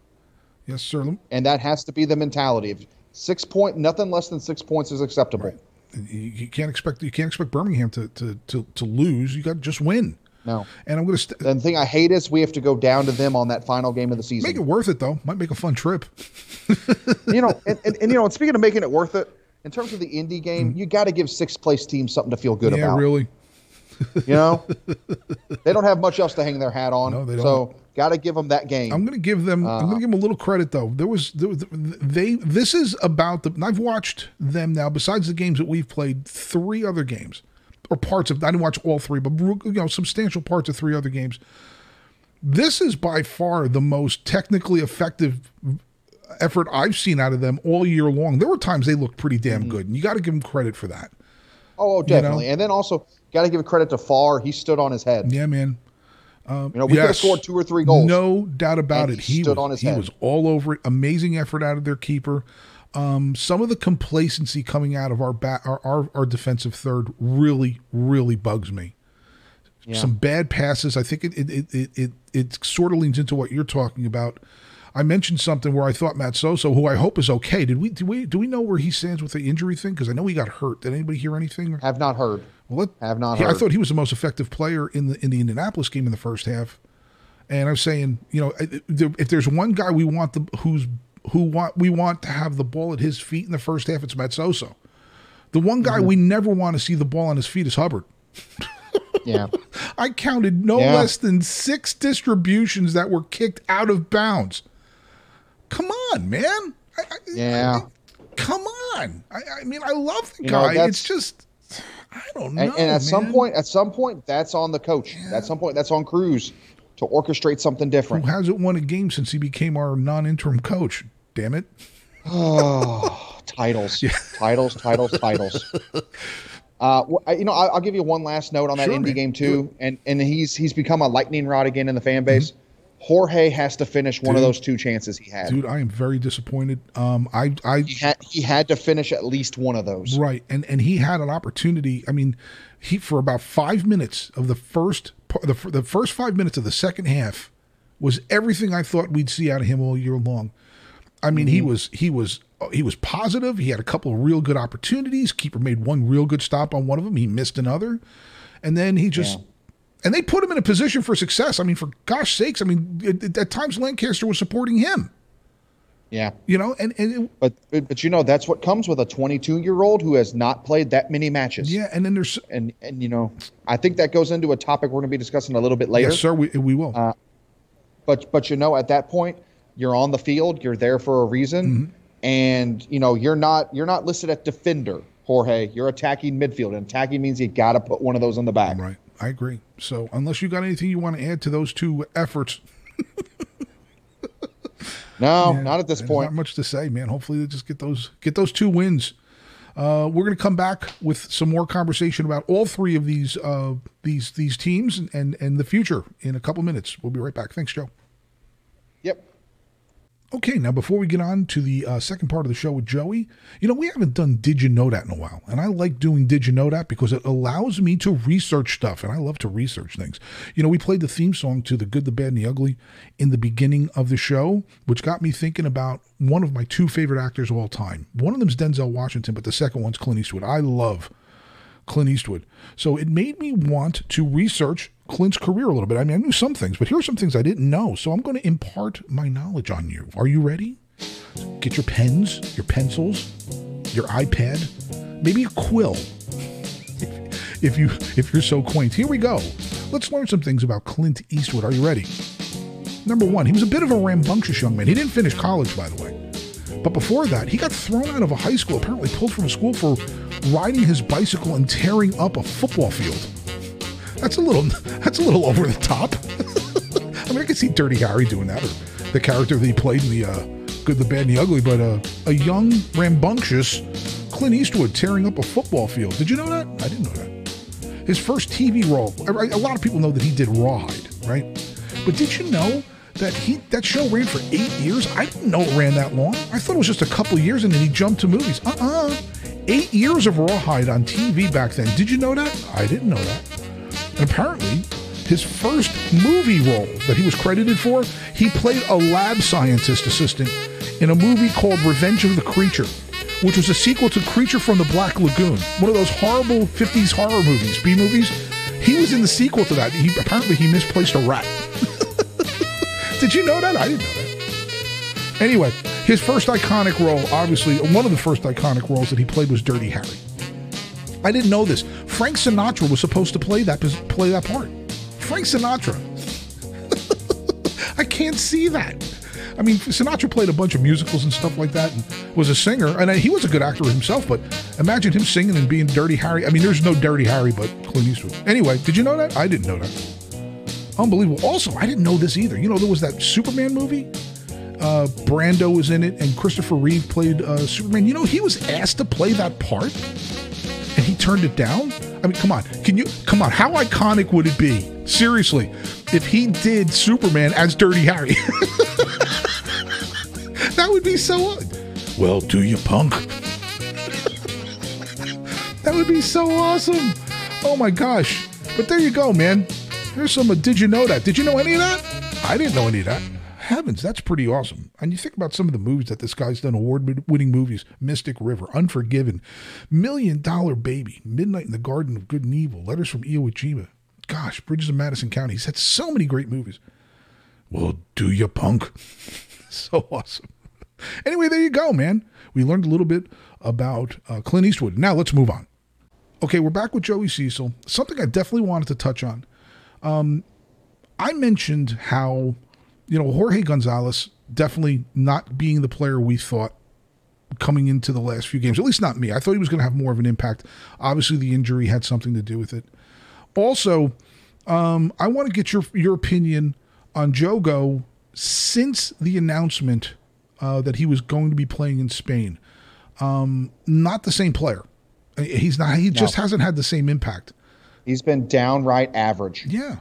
Speaker 2: Yes, sir.
Speaker 3: And that has to be the mentality. If six point nothing less than six points is acceptable.
Speaker 2: Right. You, you can't expect you can't expect Birmingham to to to, to lose. You got to just win.
Speaker 3: No.
Speaker 2: And I'm going to st-
Speaker 3: And the thing I hate is we have to go down to them on that final game of the season.
Speaker 2: make it worth it though. Might make a fun trip.
Speaker 3: you know, and, and, and you know, and speaking of making it worth it, in terms of the indie game, mm-hmm. you got to give sixth place teams something to feel good
Speaker 2: yeah,
Speaker 3: about.
Speaker 2: really.
Speaker 3: You know, they don't have much else to hang their hat on.
Speaker 2: No, they don't.
Speaker 3: So got to give them that game.
Speaker 2: I'm going to give them. I'm going to give them a little credit though. There was, there was they. This is about the. and I've watched them now. Besides the games that we've played, three other games or parts of. I didn't watch all three, but you know, substantial parts of three other games. This is by far the most technically effective effort I've seen out of them all year long. There were times they looked pretty
Speaker 3: Mm-hmm.
Speaker 2: damn good, and you got to give them credit for that.
Speaker 3: oh, definitely. And then also got to give credit to Farr. He stood on his head.
Speaker 2: Yeah, man.
Speaker 3: You know, we could have scored two or three goals.
Speaker 2: No doubt about it.
Speaker 3: he
Speaker 2: He
Speaker 3: stood
Speaker 2: was,
Speaker 3: on his
Speaker 2: he
Speaker 3: head.
Speaker 2: was all over it. Amazing effort out of their keeper. Um, some of the complacency coming out of our, ba- our our our defensive third really really bugs me.
Speaker 3: Yeah.
Speaker 2: Some bad passes. I think it it, it it it it sort of leans into what you're talking about. I mentioned something where I thought Matt Soso, who I hope is okay. Did we do we do we know where he stands with the injury thing? Because I know he got hurt. Did anybody hear anything?
Speaker 3: I have not heard.
Speaker 2: Well, let-
Speaker 3: Have not
Speaker 2: I thought he was the most effective player in the in the Indianapolis game in the first half. And I'm saying, you know, if there's one guy we want the who's who want we want to have the ball at his feet in the first half, it's Matt Soso. The one guy
Speaker 3: Mm-hmm.
Speaker 2: we never want to see the ball on his feet is Hubbard.
Speaker 3: Yeah.
Speaker 2: I counted no
Speaker 3: Yeah.
Speaker 2: less than six distributions that were kicked out of bounds. Come on, man. I, I,
Speaker 3: Yeah.
Speaker 2: come on. I, I mean, I love the
Speaker 3: You
Speaker 2: guy.
Speaker 3: that's-
Speaker 2: it's just, I don't know.
Speaker 3: And, and at some point, at some point, that's on the coach. At some point, that's on Cruz. to orchestrate something different.
Speaker 2: Who hasn't won a game since he became our non-interim coach? Damn it!
Speaker 3: Oh, titles, yeah. titles, titles, titles. Uh, you know, I- I'll give you one last note on that
Speaker 2: Sure,
Speaker 3: indie
Speaker 2: man.
Speaker 3: game too, and and he's he's become a lightning rod again in the fan base. Jorge has to finish one of those two chances he had.
Speaker 2: Dude, I am very disappointed. Um, I, I,
Speaker 3: He had he had to finish at least one of those.
Speaker 2: right, and and he had an opportunity. I mean, he for about five minutes of the first, the the first five minutes of the second half was everything I thought we'd see out of him all year long. I mean, he was he was he was positive. He had a couple of real good opportunities. Keeper made one real good stop on one of them. He missed another, and then he just
Speaker 3: Yeah.
Speaker 2: And they put him in a position for success. I mean, for gosh sakes, I mean, it, it- at times Lancaster was supporting him.
Speaker 3: Yeah,
Speaker 2: You know, and and it,
Speaker 3: but but you know that's what comes with a 22 year old who has not played that many matches.
Speaker 2: yeah, and then there's
Speaker 3: and and you know I think that goes into a topic we're going to be discussing a little bit later.
Speaker 2: yes, sir, we we will.
Speaker 3: Uh, But but you know at that point you're on the field, you're there for a reason,
Speaker 2: Mm-hmm.
Speaker 3: and you know you're not you're not listed at defender, Jorge. You're attacking midfield, and attacking means you got to put one of those on the back.
Speaker 2: Right. I agree. So unless you got anything you want to add to those two efforts,
Speaker 3: No,
Speaker 2: yeah,
Speaker 3: not at this point.
Speaker 2: Not much to say, man. Hopefully they just get those get those two wins. Uh, we're going to come back with some more conversation about all three of these uh, these these teams and, and and the future in a couple minutes. We'll be right back. Thanks, Joe. Okay, now before we get on to the uh, second part of the show with Joey, you know, we haven't done Did You Know That in a while. And I like doing Did You Know That because it allows me to research stuff. And I love to research things. You know, we played the theme song to The Good, the Bad, and the Ugly in the beginning of the show, which got me thinking about one of my two favorite actors of all time. One of them's Denzel Washington, but the second one's Clint Eastwood. I love Clint Eastwood. So it made me want to research Clint's career a little bit. I mean, I knew some things, but here are some things I didn't know. So I'm going to impart my knowledge on you. Are you ready? Get your pens, your pencils, your iPad, maybe a quill. If you if you're so quaint. Here we go. Let's learn some things about Clint Eastwood. Are you ready? Number 1, he was a bit of a rambunctious young man. He didn't finish college by the way. But before that, he got thrown out of a high school, apparently pulled from a school for riding his bicycle and tearing up a football field. That's a little that's a little over the top. I mean, I can see Dirty Harry doing that, or the character that he played in the uh, Good, the Bad, and the Ugly. But uh, a young, rambunctious Clint Eastwood tearing up a football field. Did you know that? I didn't know that. His first TV role. A lot of people know that he did Rawhide, right? But did you know that he that show ran for eight years? I didn't know it ran that long. I thought it was just a couple years, and then he jumped to movies. Uh-uh. Eight years of Rawhide on TV back then. Did you know that? I didn't know that. And apparently, his first movie role that he was credited for, he played a lab scientist assistant in a movie called Revenge of the Creature, which was a sequel to Creature from the Black Lagoon, one of those horrible 50s horror movies, B movies. He was in the sequel to that. He apparently he misplaced a rat. Did you know that? I didn't know that. Anyway, his first iconic role, obviously, one of the first iconic roles that he played was Dirty Harry. I didn't know this. Frank Sinatra was supposed to play that play that part. Frank Sinatra. I can't see that. I mean, Sinatra played a bunch of musicals and stuff like that, and was a singer, and he was a good actor himself. But imagine him singing and being Dirty Harry. I mean, there's no Dirty Harry, but Clint Eastwood. Anyway, did you know that? I didn't know that. Unbelievable. Also, I didn't know this either. You know, there was that Superman movie. Uh, Brando was in it, and Christopher Reeve played uh, Superman. You know, he was asked to play that part and he turned it down? I mean, come on. Can you come on? How iconic would it be? Seriously, if he did Superman as Dirty Harry. that would be so Well, do you punk? that would be so awesome. Oh my gosh. But there you go, man. There's some uh, did you know that? Did you know any of that? I didn't know any of that. Heavens, that's pretty awesome. And you think about some of the movies that this guy's done award winning movies Mystic River, Unforgiven, Million Dollar Baby, Midnight in the Garden of Good and Evil, Letters from Iwo Jima. Gosh, Bridges of Madison County. He's had so many great movies. Well, do you, punk? so awesome. Anyway, there you go, man. We learned a little bit about uh, Clint Eastwood. Now let's move on. Okay, we're back with Joey Cecil. Something I definitely wanted to touch on. Um, I mentioned how you know, Jorge Gonzalez definitely not being the player we thought coming into the last few games. At least not me. I thought he was going to have more of an impact. Obviously, the injury had something to do with it. Also, um, I want to get your your opinion on Jogo since the announcement uh, that he was going to be playing in Spain. Um, not the same player. He's not. He just hasn't had the same impact.
Speaker 3: He's been downright average.
Speaker 2: Yeah,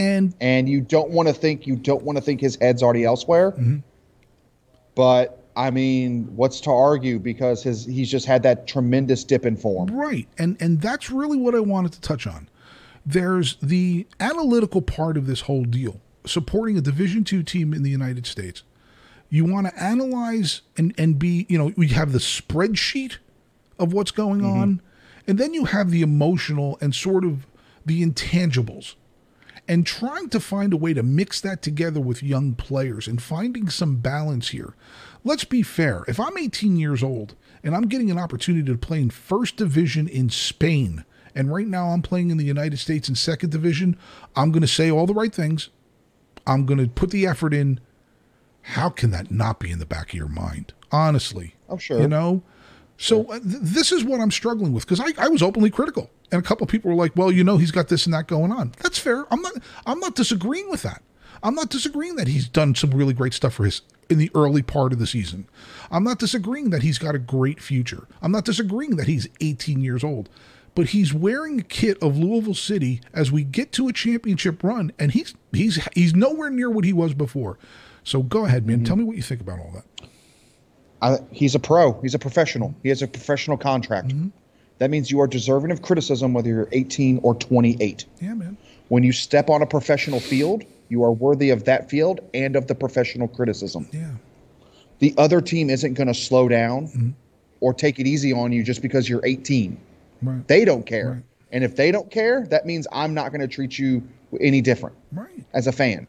Speaker 2: and
Speaker 3: and you don't want to think you don't want to think his head's already elsewhere.
Speaker 2: Mm-hmm.
Speaker 3: But I mean, what's to argue because his he's just had that tremendous dip in form.
Speaker 2: right, and and that's really what I wanted to touch on. There's the analytical part of this whole deal, supporting a Division two team in the United States. You want to analyze and and be, you know, we have the spreadsheet of what's going on, and then you have the emotional and sort of the intangibles and trying to find a way to mix that together with young players and finding some balance here. Let's be fair. If I'm 18 years old and I'm getting an opportunity to play in first division in Spain, and right now I'm playing in the United States in second division, I'm going to say all the right things. I'm going to put the effort in. How can that not be in the back of your mind? Honestly.
Speaker 3: Oh, sure.
Speaker 2: You know? So uh, th- this is what I'm struggling with because I, I was openly critical, and a couple of people were like, "Well, you know, he's got this and that going on." That's fair. I'm not. I'm not disagreeing with that. I'm not disagreeing that he's done some really great stuff for his in the early part of the season. I'm not disagreeing that he's got a great future. I'm not disagreeing that he's 18 years old. But he's wearing a kit of Louisville City as we get to a championship run, and he's he's he's nowhere near what he was before. So go ahead, man. Tell me what you think about all that.
Speaker 3: I, he's a pro. He's a professional. He has a professional contract.
Speaker 2: Mm-hmm.
Speaker 3: That means you are deserving of criticism whether you're 18 or 28.
Speaker 2: Yeah, man.
Speaker 3: When you step on a professional field, you are worthy of that field and of the professional criticism.
Speaker 2: Yeah.
Speaker 3: The other team isn't going to slow down
Speaker 2: Mm-hmm.
Speaker 3: or take it easy on you just because you're 18.
Speaker 2: Right.
Speaker 3: They don't care.
Speaker 2: Right.
Speaker 3: And if they don't care, that means I'm not going to treat you any different
Speaker 2: Right.
Speaker 3: as a fan.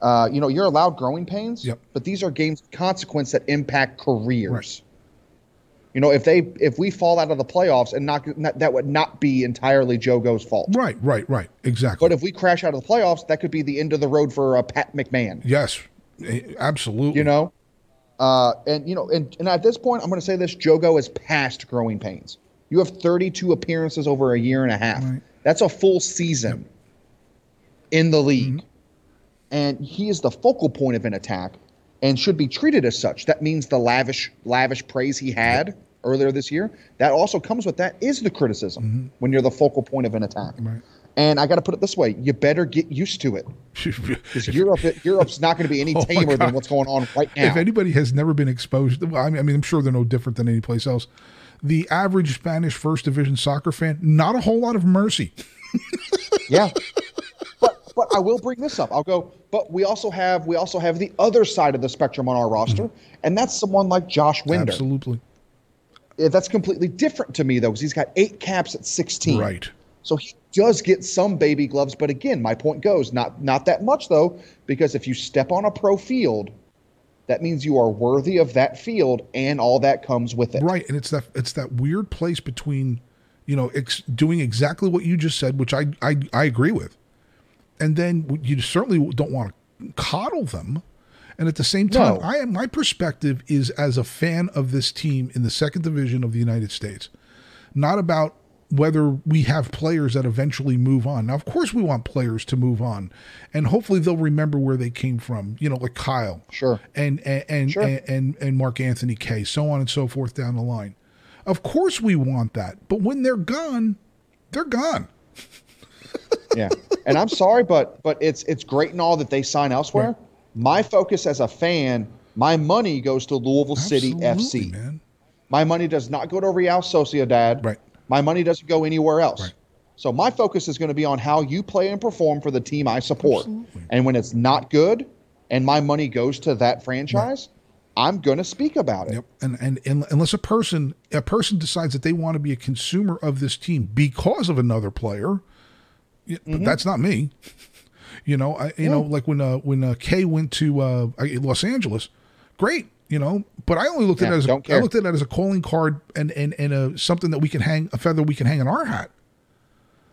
Speaker 3: Uh, you know, you're allowed growing pains,
Speaker 2: Yep.
Speaker 3: but these are games of consequence that impact careers.
Speaker 2: Right.
Speaker 3: You know, if they if we fall out of the playoffs and not, not that would not be entirely Jogo's fault.
Speaker 2: Right. Right. Right. Exactly.
Speaker 3: But if we crash out of the playoffs, that could be the end of the road for uh, Pat McMahon.
Speaker 2: yes. Absolutely.
Speaker 3: You know, uh, and you know, and, and at this point, I'm going to say this: Jogo is past growing pains. You have 32 appearances over a year and a half.
Speaker 2: Right.
Speaker 3: That's a full season in the league,
Speaker 2: Mm-hmm.
Speaker 3: And he is the focal point of an attack, and should be treated as such. That means the lavish, lavish praise he had earlier this year. That also comes with that is the criticism when you're the focal point of an attack.
Speaker 2: Mm-hmm. Right.
Speaker 3: And I got to put it this way: you better get used to it because Europe, Europe's not going to be any
Speaker 2: Oh
Speaker 3: tamer than what's going on right now.
Speaker 2: if anybody has never been exposed, well, I mean, I mean, I'm sure they're no different than any place else. The average Spanish first division soccer fan, not a whole lot of mercy.
Speaker 3: Yeah. But I will bring this up. I'll go, but we also have we also have the other side of the spectrum on our roster, and that's someone like Josh Wynder.
Speaker 2: Absolutely.
Speaker 3: Uh, That's completely different to me though, because he's got eight caps at 16.
Speaker 2: Right.
Speaker 3: So he does get some baby gloves, but again, my point goes, not not that much though, because if you step on a pro field, that means you are worthy of that field and all that comes with it.
Speaker 2: Right, and it's that it's that weird place between, you know, ex- doing exactly what you just said, which I I, I agree with, and then you certainly don't want to coddle them, and at the same time,
Speaker 3: No.
Speaker 2: I my perspective is as a fan of this team in the second division of the United States, not about whether we have players that eventually move on. Now, of course, we want players to move on, and hopefully they'll remember where they came from. You know, like Kyle,
Speaker 3: Sure.
Speaker 2: and and and,
Speaker 3: Sure.
Speaker 2: and and and Mark-Anthony Kaye, so on and so forth down the line. Of course, we want that, but when they're gone, they're gone.
Speaker 3: yeah and i'm sorry but but it's it's great and all that they sign elsewhere my focus as a fan my money goes to louisville city fc
Speaker 2: man.
Speaker 3: my money does not go to real sociedad
Speaker 2: Right.
Speaker 3: my money doesn't go anywhere else
Speaker 2: Right.
Speaker 3: so my focus is going to be on how you play and perform for the team i support
Speaker 2: Absolutely.
Speaker 3: and when it's not good and my money goes to that franchise i'm going to speak about it
Speaker 2: Yep. And, and and unless a person a person decides that they want to be a consumer of this team because of another player, yeah,
Speaker 3: Mm-hmm.
Speaker 2: but that's not me. You know, I you know like when uh, when uh, Kaye went to uh, Los Angeles, great. You know, but I only looked at it as I
Speaker 3: care.
Speaker 2: looked at it as a calling card and and and a, something that we can hang a feather we can hang in our hat.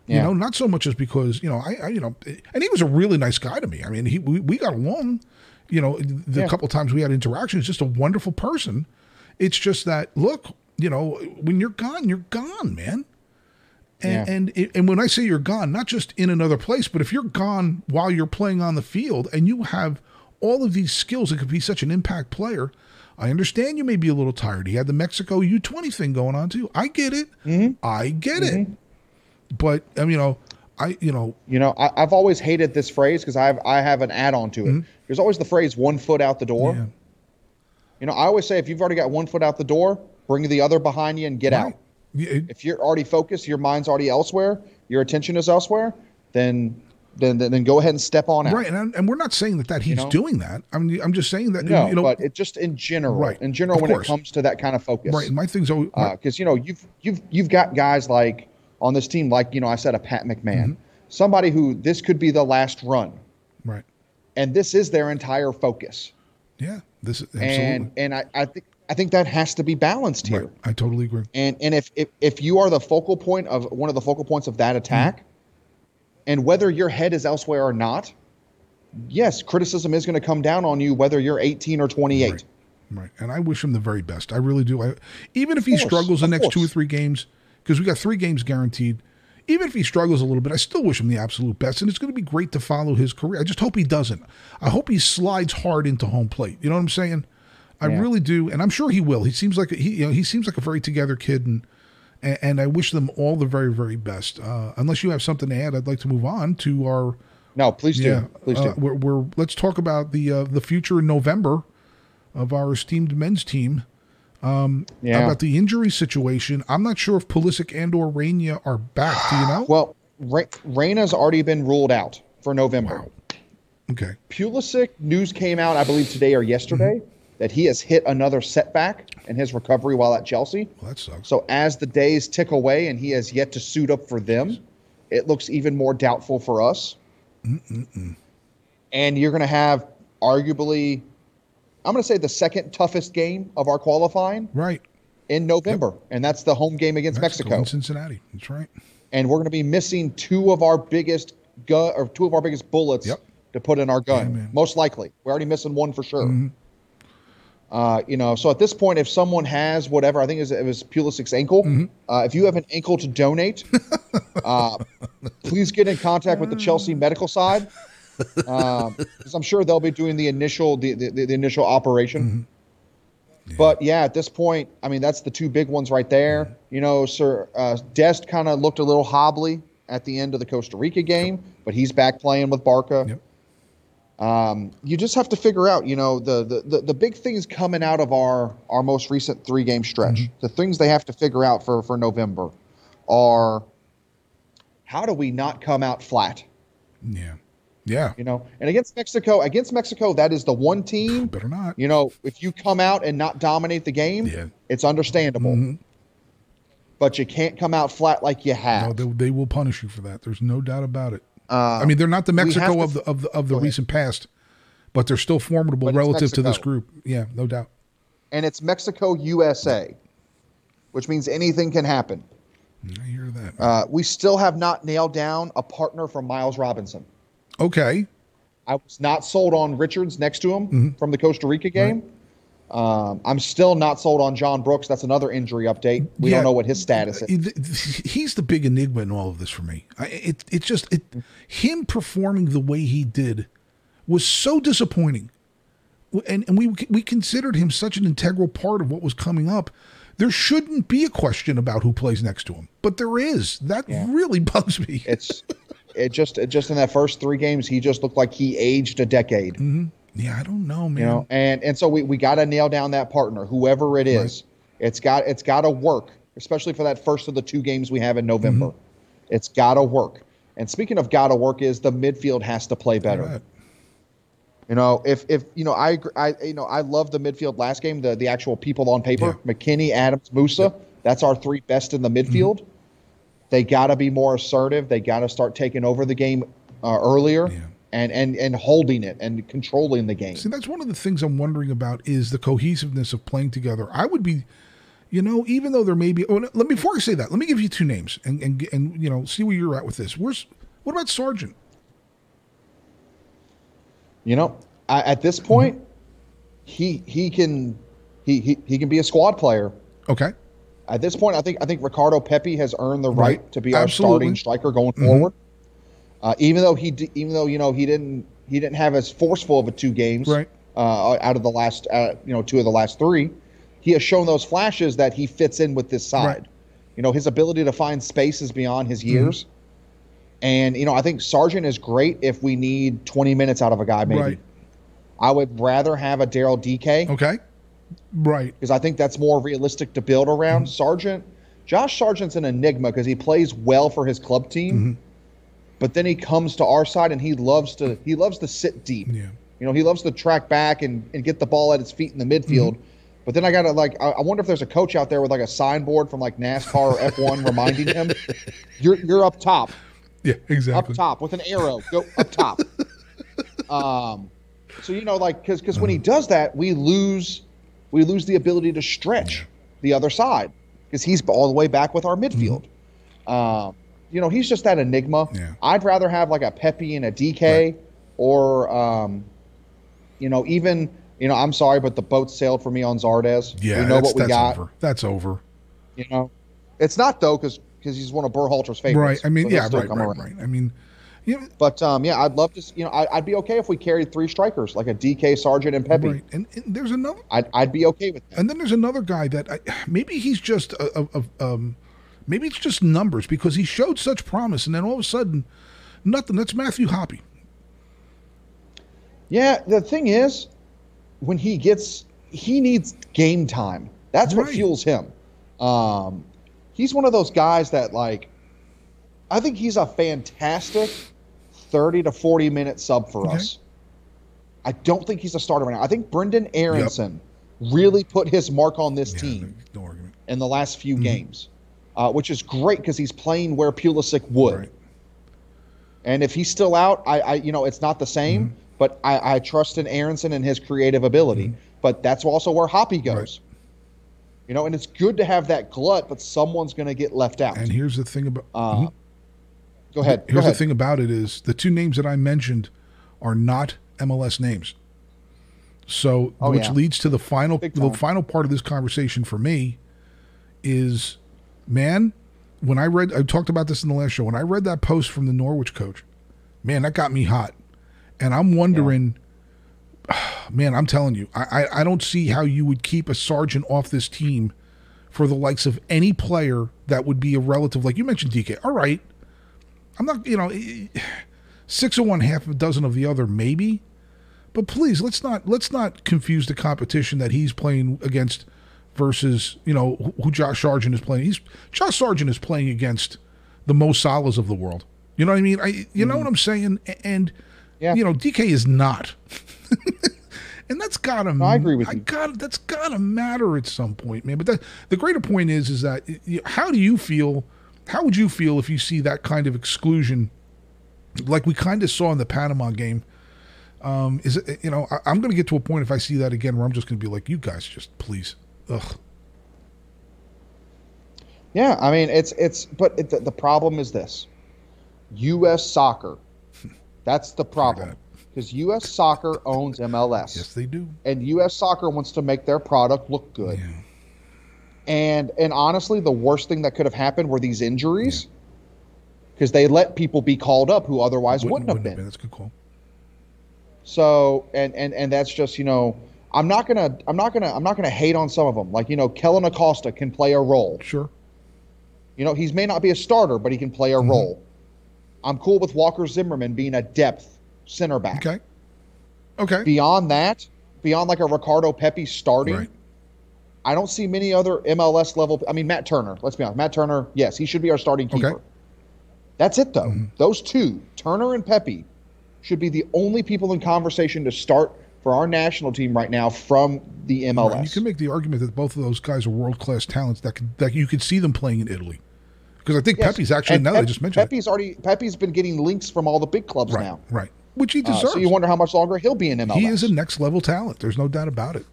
Speaker 2: You know, not so much as because you know I, I you know, and he was a really nice guy to me. I mean, he we, we got along. You know, the
Speaker 3: Yeah.
Speaker 2: couple times we had interactions, just a wonderful person. It's just that look, you know, when you're gone, you're gone, man. And
Speaker 3: Yeah.
Speaker 2: and it- and when I say you're gone, not just in another place, but if you're gone while you're playing on the field and you have all of these skills and could be such an impact player, I understand you may be a little tired. He had the Mexico U20 thing going on too. I get it.
Speaker 3: Mm-hmm.
Speaker 2: I get it. But I mean, you know, I you know,
Speaker 3: You know, I, I've always hated this phrase because I have I have an add-on to it. There's always the phrase "one foot out the door."
Speaker 2: Mm-hmm. yeah,
Speaker 3: You know, I always say if you've already got one foot out the door, bring the other behind you and get out.
Speaker 2: right. It-
Speaker 3: If you're already focused, your mind's already elsewhere, your attention is elsewhere, then then then, then go ahead and step on out.
Speaker 2: right. And, and we're not saying that that he's
Speaker 3: know?
Speaker 2: doing that. I mean, I'm just saying that
Speaker 3: No,
Speaker 2: you know,
Speaker 3: but it just in general,
Speaker 2: Right.
Speaker 3: in general,
Speaker 2: Of
Speaker 3: when
Speaker 2: course.
Speaker 3: it comes to that kind of focus,
Speaker 2: right. My thing's always
Speaker 3: because you know you've you've you've got guys like on this team, like you know I said a Pat McMahon,
Speaker 2: Mm-hmm.
Speaker 3: somebody who this could be the last run,
Speaker 2: right.
Speaker 3: and this is their entire focus,
Speaker 2: Yeah. This is absolutely
Speaker 3: and and I, I think I think that has to be balanced here.
Speaker 2: right. I totally agree.
Speaker 3: And and if, if if you are the focal point of one of the focal points of that attack, mm-hmm. and whether your head is elsewhere or not, yes, criticism is going to come down on you whether you're 18 or 28.
Speaker 2: Right. Right. And I wish him the very best. I really do. I, even if he
Speaker 3: course,
Speaker 2: struggles the next two or three games, because we got three games guaranteed, even if he struggles a little bit, I still wish him the absolute best. And it's going to be great to follow his career. I just hope he doesn't. I hope he slides hard into home plate. You know what I'm saying? I
Speaker 3: Yeah.
Speaker 2: really do, and I'm sure he will. He seems like a, he, you know, he seems like a very together kid, and and, I wish them all the very, very best. Uh, unless you have something to add, I'd like to move on to our
Speaker 3: No, please do.
Speaker 2: yeah,
Speaker 3: Please
Speaker 2: uh,
Speaker 3: do.
Speaker 2: We're, we're let's talk about the uh, the future in November of our esteemed men's team. How
Speaker 3: Yeah.
Speaker 2: about the injury situation? I'm not sure if Pulisic and or Reyna are back. Do you know?
Speaker 3: Well, Ra- Reyna's already been ruled out for November.
Speaker 2: okay.
Speaker 3: Pulisic news came out, I believe, today or yesterday
Speaker 2: Mm-hmm.
Speaker 3: That he has hit another setback in his recovery while at Chelsea.
Speaker 2: Well, that sucks.
Speaker 3: So as the days tick away and he has yet to suit up for them, it looks even more doubtful for us. Mm. And you're going to have arguably, I'm going to say the second toughest game of our qualifying
Speaker 2: right.
Speaker 3: in November, and that's the home game against Mexico.
Speaker 2: in Cincinnati. That's right.
Speaker 3: And we're going to be missing two of our biggest gun or two of our biggest bullets
Speaker 2: Yep.
Speaker 3: to put in our gun.
Speaker 2: Yeah. Mm-hmm.
Speaker 3: Most likely, we're already missing one for sure. Uh, you know, so at this point, if someone has whatever, I think it was, it was Pulisic's ankle.
Speaker 2: Mm-hmm.
Speaker 3: Uh, if you have an ankle to donate, uh, please get in contact with the Chelsea medical side, because I'm sure they'll be doing the initial the, the, the initial operation.
Speaker 2: Mm-hmm.
Speaker 3: But yeah, at this point, I mean that's the two big ones right there. You know, Sir uh, Dest kind of looked a little hobbly at the end of the Costa Rica game, but he's back playing with Barca.
Speaker 2: Yep.
Speaker 3: Um, you just have to figure out, you know, the, the the the big things coming out of our our most recent three game stretch. The things they have to figure out for for November are how do we not come out flat?
Speaker 2: Yeah. Yeah.
Speaker 3: You know, and against Mexico, against Mexico, that is the one team.
Speaker 2: Better not.
Speaker 3: You know, if you come out and not dominate the game,
Speaker 2: Yeah.
Speaker 3: it's understandable. But you can't come out flat like you
Speaker 2: No,
Speaker 3: have.
Speaker 2: they, they will punish you for that. There's no doubt about it.
Speaker 3: Uh,
Speaker 2: I mean, they're not the Mexico of the of the, of the recent past, but they're still formidable relative to this group. Yeah, no doubt.
Speaker 3: and it's Mexico USA, which means anything can happen.
Speaker 2: I hear that.
Speaker 3: Uh, we still have not nailed down a partner for Miles Robinson.
Speaker 2: okay.
Speaker 3: I was not sold on Richards next to him
Speaker 2: Mm-hmm.
Speaker 3: from the Costa Rica game. Um, I'm still not sold on John Brooks. That's another injury update. We
Speaker 2: Yeah.
Speaker 3: don't know what his status is.
Speaker 2: He's the big enigma in all of this for me. I, it it's just it him performing the way he did was so disappointing, and and we we considered him such an integral part of what was coming up. There shouldn't be a question about who plays next to him, but there is. That
Speaker 3: Yeah.
Speaker 2: really bugs me.
Speaker 3: It's it just it just in that first three games, he just looked like he aged a decade.
Speaker 2: Yeah, I don't know, man.
Speaker 3: You know, and and so we, we got to nail down that partner, whoever it is. It's got it's got to work, especially for that first of the two games we have in November. It's got to work. And speaking of got to work, is the midfield has to play better.
Speaker 2: Right.
Speaker 3: You know, if if you know, I I you know I love the midfield last game. The the actual people on paper, McKennie, Adams, Musah. That's our three best in the midfield. They got to be more assertive. They got to start taking over the game uh, earlier
Speaker 2: Yeah.
Speaker 3: And and and holding it and controlling the game.
Speaker 2: See, that's one of the things I'm wondering about is the cohesiveness of playing together. I would be, you know, even though there may be. Oh, let me before I say that, let me give you two names and and and you know see where you're at with this. Where's what about Sargent?
Speaker 3: You know, I, at this point, he he can he, he he can be a squad player.
Speaker 2: Okay,
Speaker 3: At this point, I think I think Ricardo Pepi has earned the right,
Speaker 2: Right.
Speaker 3: to be our
Speaker 2: Absolutely.
Speaker 3: starting striker going
Speaker 2: Mhm.
Speaker 3: forward. Uh, even though he, d- even though you know he didn't, he didn't have as forceful of a two games
Speaker 2: Right.
Speaker 3: uh, out of the last, uh, you know, two of the last three. He has shown those flashes that he fits in with this side.
Speaker 2: Right.
Speaker 3: You know, his ability to find spaces beyond his
Speaker 2: Mm-hmm.
Speaker 3: years. And you know, I think Sargent is great if we need 20 minutes out of a guy. Maybe
Speaker 2: Right.
Speaker 3: I would rather have a Daryl Dike
Speaker 2: Okay. Right.
Speaker 3: because I think that's more realistic to build around.
Speaker 2: Mm-hmm.
Speaker 3: Sargent, Josh Sargent's an enigma because he plays well for his club team,
Speaker 2: Mm-hmm.
Speaker 3: But then he comes to our side and he loves to he loves to sit deep.
Speaker 2: Yeah.
Speaker 3: You know, he loves to track back and, and get the ball at his feet in the midfield.
Speaker 2: Mm-hmm.
Speaker 3: But then I gotta like I, I wonder if there's a coach out there with like a signboard from like NASCAR or F1 reminding him, "You're you're up top,
Speaker 2: Yeah. Exactly.
Speaker 3: up top with an arrow, go up top." um, so you know, like because because when he does that, we lose we lose the ability to stretch the other side because he's all the way back with our midfield. Um, you know, he's just that enigma.
Speaker 2: Yeah.
Speaker 3: I'd rather have like a Pepi and a Dike, or um, you know, even you know, I'm sorry, but the boat sailed for me on Zardes.
Speaker 2: Yeah.
Speaker 3: we know what we
Speaker 2: that's
Speaker 3: got.
Speaker 2: over. That's over.
Speaker 3: You know, it's not though because because he's one of Berhalter's favorites.
Speaker 2: Right. I mean,
Speaker 3: so
Speaker 2: yeah. Right. Right. Right. I mean, know,
Speaker 3: But um, yeah, I'd love to. You know, I, I'd be okay if we carried three strikers like a Dike, Sargent, and Pepi.
Speaker 2: right. And, and there's another.
Speaker 3: I'd, I'd be okay with that.
Speaker 2: And then there's another guy that I, maybe he's just a, a, a, um, maybe it's just numbers because he showed such promise, and then all of a sudden, nothing. That's Matthew Hoppe.
Speaker 3: Yeah, the thing is, when he gets, he needs game time. That's what fuels him. Um, he's one of those guys that like, I think he's a fantastic thirty to forty minute sub for
Speaker 2: Okay.
Speaker 3: us. I don't think he's a starter right now. I think Brenden Aaronson really put his mark on this
Speaker 2: Yeah,
Speaker 3: team
Speaker 2: no
Speaker 3: in the last few games, uh, which is great because he's playing where Pulisic would.
Speaker 2: Right.
Speaker 3: And if he's still out, I, I you know, it's not the same. But I, I trust in Aaronson and his creative ability. But that's also where Hoppe goes.
Speaker 2: Right.
Speaker 3: You know, and it's good to have that glut, but someone's going to get left out.
Speaker 2: And here's the thing about
Speaker 3: uh, Go ahead. Go
Speaker 2: here's
Speaker 3: ahead.
Speaker 2: the thing about it is the two names that I mentioned are not MLS names. So,
Speaker 3: Oh,
Speaker 2: which
Speaker 3: yeah.
Speaker 2: leads to the final the final part of this conversation for me is, man, when I read I talked about this in the last show when I read that post from the Norwich coach, man, that got me hot, and I'm wondering. Man, I'm telling you, I, I I don't see how you would keep a Sargent off this team for the likes of any player that would be a relative. Like you mentioned, Dike. All right, I'm not, you know, six of one, half a dozen of the other, maybe. But please, let's not let's not confuse the competition that he's playing against versus you know who- Josh Sargent is playing. He's Josh Sargent is playing against the Mo Salahs of the world. You know what I mean? I you know what I'm saying? And
Speaker 3: Yeah.
Speaker 2: you know Dike is not. and that's gotta.
Speaker 3: I agree with
Speaker 2: I
Speaker 3: you.
Speaker 2: got that's gotta matter at some point, man. But that, the greater point is, is that how do you feel? How would you feel if you see that kind of exclusion, like we kind of saw in the Panama game? Um, is it you know I, I'm going to get to a point if I see that again where I'm just going to be like, you guys just please, ugh,
Speaker 3: Yeah, I mean it's it's but it, the, the problem is this: U.S. soccer. That's the problem because U.S. soccer owns MLS,
Speaker 2: yes they do.
Speaker 3: and U.S. soccer wants to make their product look good. Yeah. And and honestly, the worst thing that could have happened were these injuries, because they let people be called up who otherwise wouldn't, have been.
Speaker 2: That's a good call.
Speaker 3: So and and and that's just you know I'm not gonna I'm not gonna I'm not gonna hate on some of them. Like you know Kellyn Acosta can play a role.
Speaker 2: Sure.
Speaker 3: You know, he may not be a starter, but he can play a
Speaker 2: Mm-hmm.
Speaker 3: role. I'm cool with Walker Zimmerman being a depth center back.
Speaker 2: Okay. Okay.
Speaker 3: Beyond that, beyond like a Ricardo Pepi starting,
Speaker 2: Right.
Speaker 3: I don't see many other MLS level. I mean, Matt Turner. Let's be honest. Matt Turner, yes, he should be our starting keeper.
Speaker 2: Okay.
Speaker 3: That's it, though.
Speaker 2: Mm-hmm.
Speaker 3: Those two, Turner and Pepi, should be the only people in conversation to start for our national team right now from the MLS.
Speaker 2: Right. You can make the argument that both of those guys are world class talents that could, that you could see them playing in Italy, because I think
Speaker 3: Yes.
Speaker 2: Pepi's actually
Speaker 3: And
Speaker 2: now they just mentioned it.
Speaker 3: Pepi's already Pepi's been getting links from all the big clubs
Speaker 2: right,
Speaker 3: now.
Speaker 2: right, which he
Speaker 3: Uh,
Speaker 2: deserves.
Speaker 3: so you wonder how much longer he'll be in MLS.
Speaker 2: he is a next level talent. There's no doubt about it.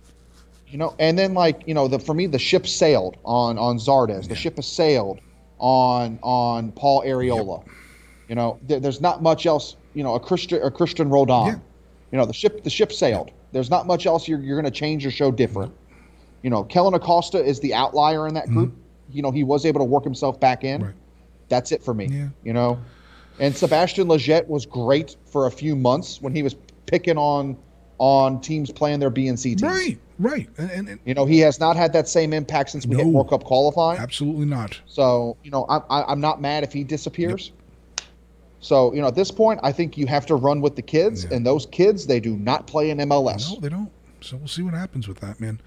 Speaker 3: You know, and then like you know, the for me the ship sailed on on Zardes. The ship has sailed on on Paul Arriola. You know, there, there's not much else. You know, a Christian a Cristian Roldan.
Speaker 2: Yeah.
Speaker 3: You know, the ship the ship sailed. There's not much else you're you're going to change or show different. You know, Kellyn Acosta is the outlier in that group. Mm-hmm. you know he was able to work himself back in.
Speaker 2: Right.
Speaker 3: That's it for me.
Speaker 2: Yeah.
Speaker 3: You know, and Sebastian Lletget was great for a few months when he was picking on on teams playing their B and C teams.
Speaker 2: Right, right, and, and, and
Speaker 3: You know, he has not had that same impact since we hit
Speaker 2: No.
Speaker 3: World Cup qualifying.
Speaker 2: absolutely not.
Speaker 3: So, you know, I'm, I- I'm not mad if he disappears. So, you know, at this point, I think you have to run with the kids,
Speaker 2: Yeah.
Speaker 3: and those kids, they do not play in MLS.
Speaker 2: No, they don't. So we'll see what happens with that, man.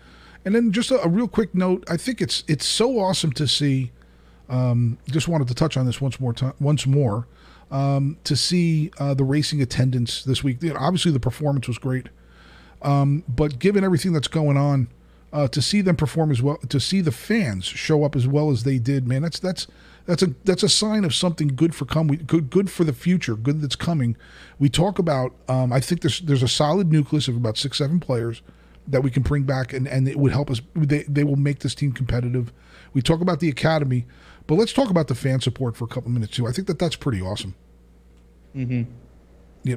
Speaker 2: And then just a, a real quick note. I think it's it's so awesome to see. Um, just wanted to touch on this once more time, once more. Um, to see uh, the racing attendance this week. You know, obviously, the performance was great, um, but given everything that's going on, uh, to see them perform as well, to see the fans show up as well as they did, man, that's that's that's a that's a sign of something good for come good good for the future, good that's coming. We talk about. Um, I think there's there's a solid nucleus of about six seven players that we can bring back, and and it would help us. They they will make this team competitive. We talk about the academy, but let's talk about the fan support for a couple minutes too. I think that that's pretty awesome. Mm-hmm. Yeah,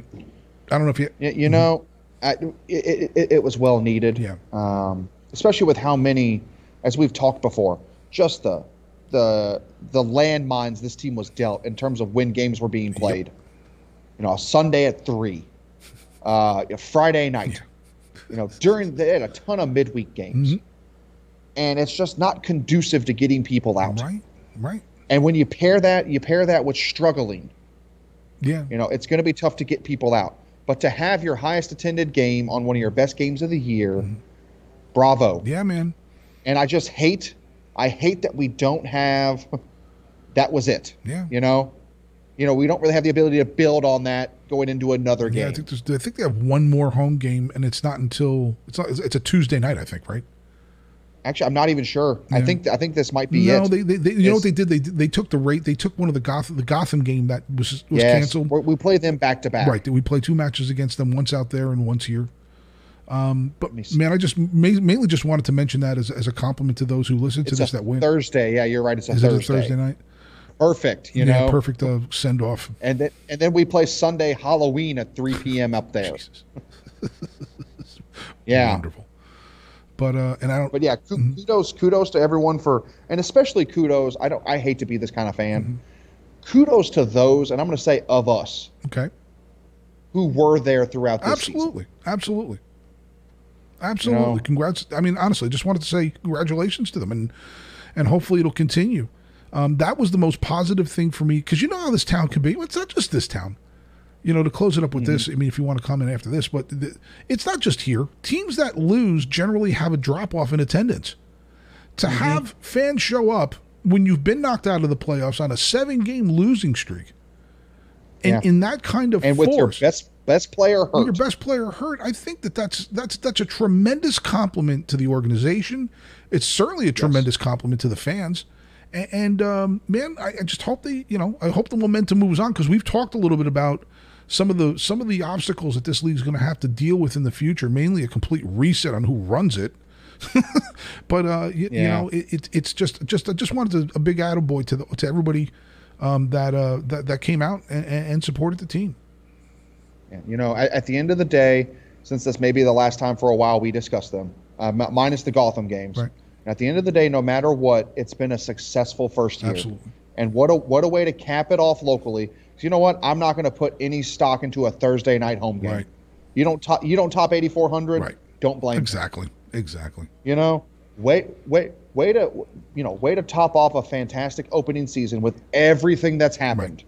Speaker 2: I don't know if you.
Speaker 3: You, you know, I, it, it, it was well needed.
Speaker 2: Yeah.
Speaker 3: Um, especially with how many, as we've talked before, just the the the landmines this team was dealt in terms of when games were being played. You know, Sunday at three, uh, a Friday night. You know, during they had a ton of midweek games,
Speaker 2: Mm-hmm.
Speaker 3: and it's just not conducive to getting people out.
Speaker 2: Right, right,
Speaker 3: And when you pair that, you pair that with struggling.
Speaker 2: yeah,
Speaker 3: You know, it's going to be tough to get people out. But to have your highest attended game on one of your best games of the year, bravo.
Speaker 2: yeah, man.
Speaker 3: And I just hate, I hate that we don't have. That was it.
Speaker 2: Yeah.
Speaker 3: You know, you know, we don't really have the ability to build on that going into another
Speaker 2: Yeah, I
Speaker 3: game.
Speaker 2: think there's, I think they have one more home game, and it's not until it's not. It's a Tuesday night, I think, right?
Speaker 3: Actually, I'm not even sure. I think I think this might be
Speaker 2: no,
Speaker 3: it.
Speaker 2: they, they, they you know what they did? They they took the rate. They took one of the Gotham the Gotham game that was was
Speaker 3: yes,
Speaker 2: canceled.
Speaker 3: we play them back to back.
Speaker 2: Right, we play two matches against them, once out there and once here. Um, but man, I just ma- mainly just wanted to mention that as, as a compliment to those who listen to
Speaker 3: It's
Speaker 2: this that win.
Speaker 3: Thursday. Yeah, you're right. It's a
Speaker 2: Is
Speaker 3: Thursday.
Speaker 2: it a Thursday night?
Speaker 3: Perfect. You
Speaker 2: yeah,
Speaker 3: know,
Speaker 2: perfect uh, send off.
Speaker 3: And then and then we play Sunday Halloween at 3 p.m. up there. Yeah.
Speaker 2: wonderful. But uh, and I don't.
Speaker 3: But yeah,
Speaker 2: Mm-hmm.
Speaker 3: kudos, kudos to everyone for, and especially kudos. I don't, I hate to be this kind of fan.
Speaker 2: Mm-hmm.
Speaker 3: Kudos to those, and I'm going to say of us
Speaker 2: okay,
Speaker 3: who were there throughout this season.
Speaker 2: absolutely, absolutely, absolutely.
Speaker 3: know?
Speaker 2: Congrats. I mean, honestly, just wanted to say congratulations to them, and and hopefully it'll continue. Um, that was the most positive thing for me because you know how this town can be. It's not just this town. You know, to close it up with this, I mean, if you want to comment after this, but th- it's not just here. Teams that lose generally have a drop off in attendance. To
Speaker 3: Mm-hmm.
Speaker 2: have fans show up when you've been knocked out of the playoffs on a seven game losing streak, and
Speaker 3: Yeah.
Speaker 2: in that kind of
Speaker 3: And with your
Speaker 2: force,
Speaker 3: best best player
Speaker 2: when your best player hurt, I think that that's that's that's a tremendous compliment to the organization. It's certainly a tremendous compliment to the fans. And, and um, man, I, I just hope they, you know, I hope the momentum moves on because we've talked a little bit about some of the some of the obstacles that this league's going to have to deal with in the future. Mainly a complete reset on who runs it. but uh, you, you know, it, it, it's just just I just wanted to, a big attaboy to the, to everybody um, that uh, that that came out and, and supported the team.
Speaker 3: You know, at, at the end of the day, since this may be the last time for a while we discuss them, uh, m- minus the Gotham games.
Speaker 2: Right.
Speaker 3: At the end of the day, no matter what, it's been a successful first year.
Speaker 2: Absolutely.
Speaker 3: And what a what a way to cap it off locally. you know what? I'm not going to put any stock into a Thursday night home game.
Speaker 2: Right.
Speaker 3: You don't top you don't top 8400.
Speaker 2: Right.
Speaker 3: Don't blame. me.
Speaker 2: Exactly. Exactly.
Speaker 3: You know, wait, wait, way to you know, way to top off a fantastic opening season with everything that's happened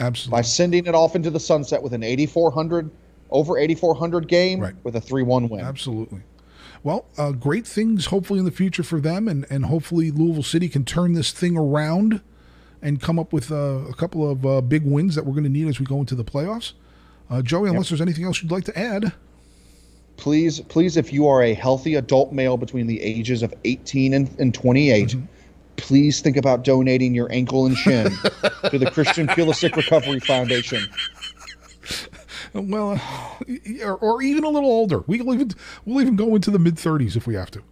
Speaker 2: Absolutely.
Speaker 3: by sending it off into the sunset with an 8400 over 8400 game
Speaker 2: Right.
Speaker 3: with a 3-1 win.
Speaker 2: Absolutely. Well, uh, great things hopefully in the future for them, and, and hopefully Louisville City can turn this thing around and come up with uh, a couple of uh, big wins that we're going to need as we go into the playoffs. Uh, Joey, unless there's anything else you'd like to add,
Speaker 3: Please, please, if you are a healthy adult male between the ages of 18 and, and 28,
Speaker 2: Mm-hmm.
Speaker 3: Please think about donating your ankle and shin to the Christian Pulisic Recovery Foundation.
Speaker 2: Well, uh, or, or even a little older. We will even we'll even go into the mid 30s if we have to.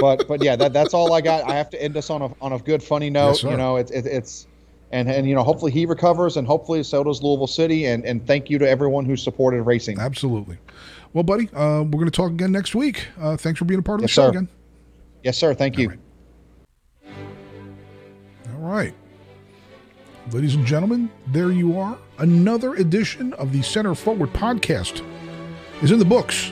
Speaker 3: But but yeah, that, that's all I got. I have to end us on a on a good funny note.
Speaker 2: Yes,
Speaker 3: you know, it's it, it's and and you know, hopefully he recovers, and hopefully so does Louisville City. And and thank you to everyone who supported racing.
Speaker 2: Absolutely. Well, buddy, uh, we're going to talk again next week. Uh, thanks for being a part of the show
Speaker 3: sir.
Speaker 2: again.
Speaker 3: Yes, sir. Thank you.
Speaker 2: right. Right. Ladies and gentlemen, there you are. Another edition of the Center Forward podcast is in the books.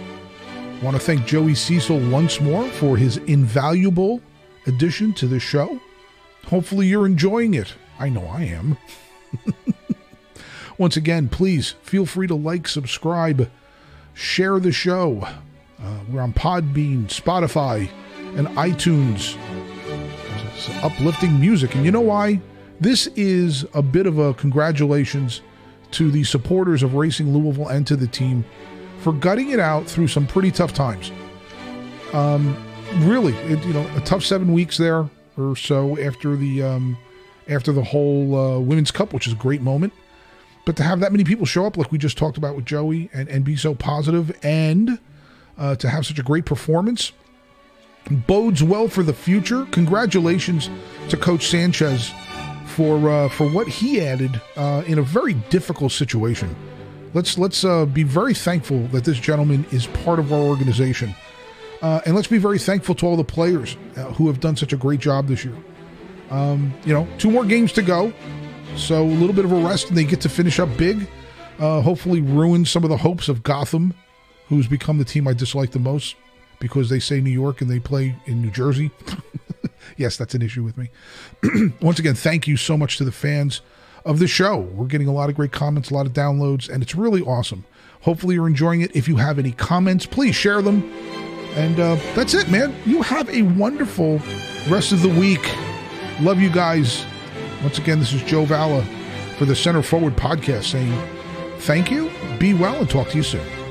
Speaker 2: I want to thank Joey Cecil once more for his invaluable addition to the show. Hopefully, you're enjoying it. I know I am. Once again, please feel free to like, subscribe, share the show. Uh, we're on Podbean, Spotify, and iTunes. Uplifting music. And you know why? This is a bit of a congratulations to the supporters of Racing Louisville and to the team for gutting it out through some pretty tough times. Um, really, it, you know, a tough seven weeks there or so after the um, after the whole uh, Women's Cup, which is a great moment. But to have that many people show up, like we just talked about with Joey, and, and be so positive and uh, to have such a great performance bodes well for the future. Congratulations to Coach Sanchez for uh, for what he added uh, in a very difficult situation. Let's let's uh, be very thankful that this gentleman is part of our organization, uh, and let's be very thankful to all the players uh, who have done such a great job this year. Um, you know, two more games to go. So a little bit of a rest, and they get to finish up big. Uh, hopefully, ruin some of the hopes of Gotham, who's become the team I dislike the most because they say New York and they play in New Jersey. yes, that's an issue with me. Once again, thank you so much to the fans of the show. We're getting a lot of great comments, a lot of downloads, and it's really awesome. Hopefully, you're enjoying it. If you have any comments, please share them. And uh, that's it, man. You have a wonderful rest of the week. Love you guys. Once again, this is Joe Valla for the Center Forward podcast saying thank you, be well, and talk to you soon.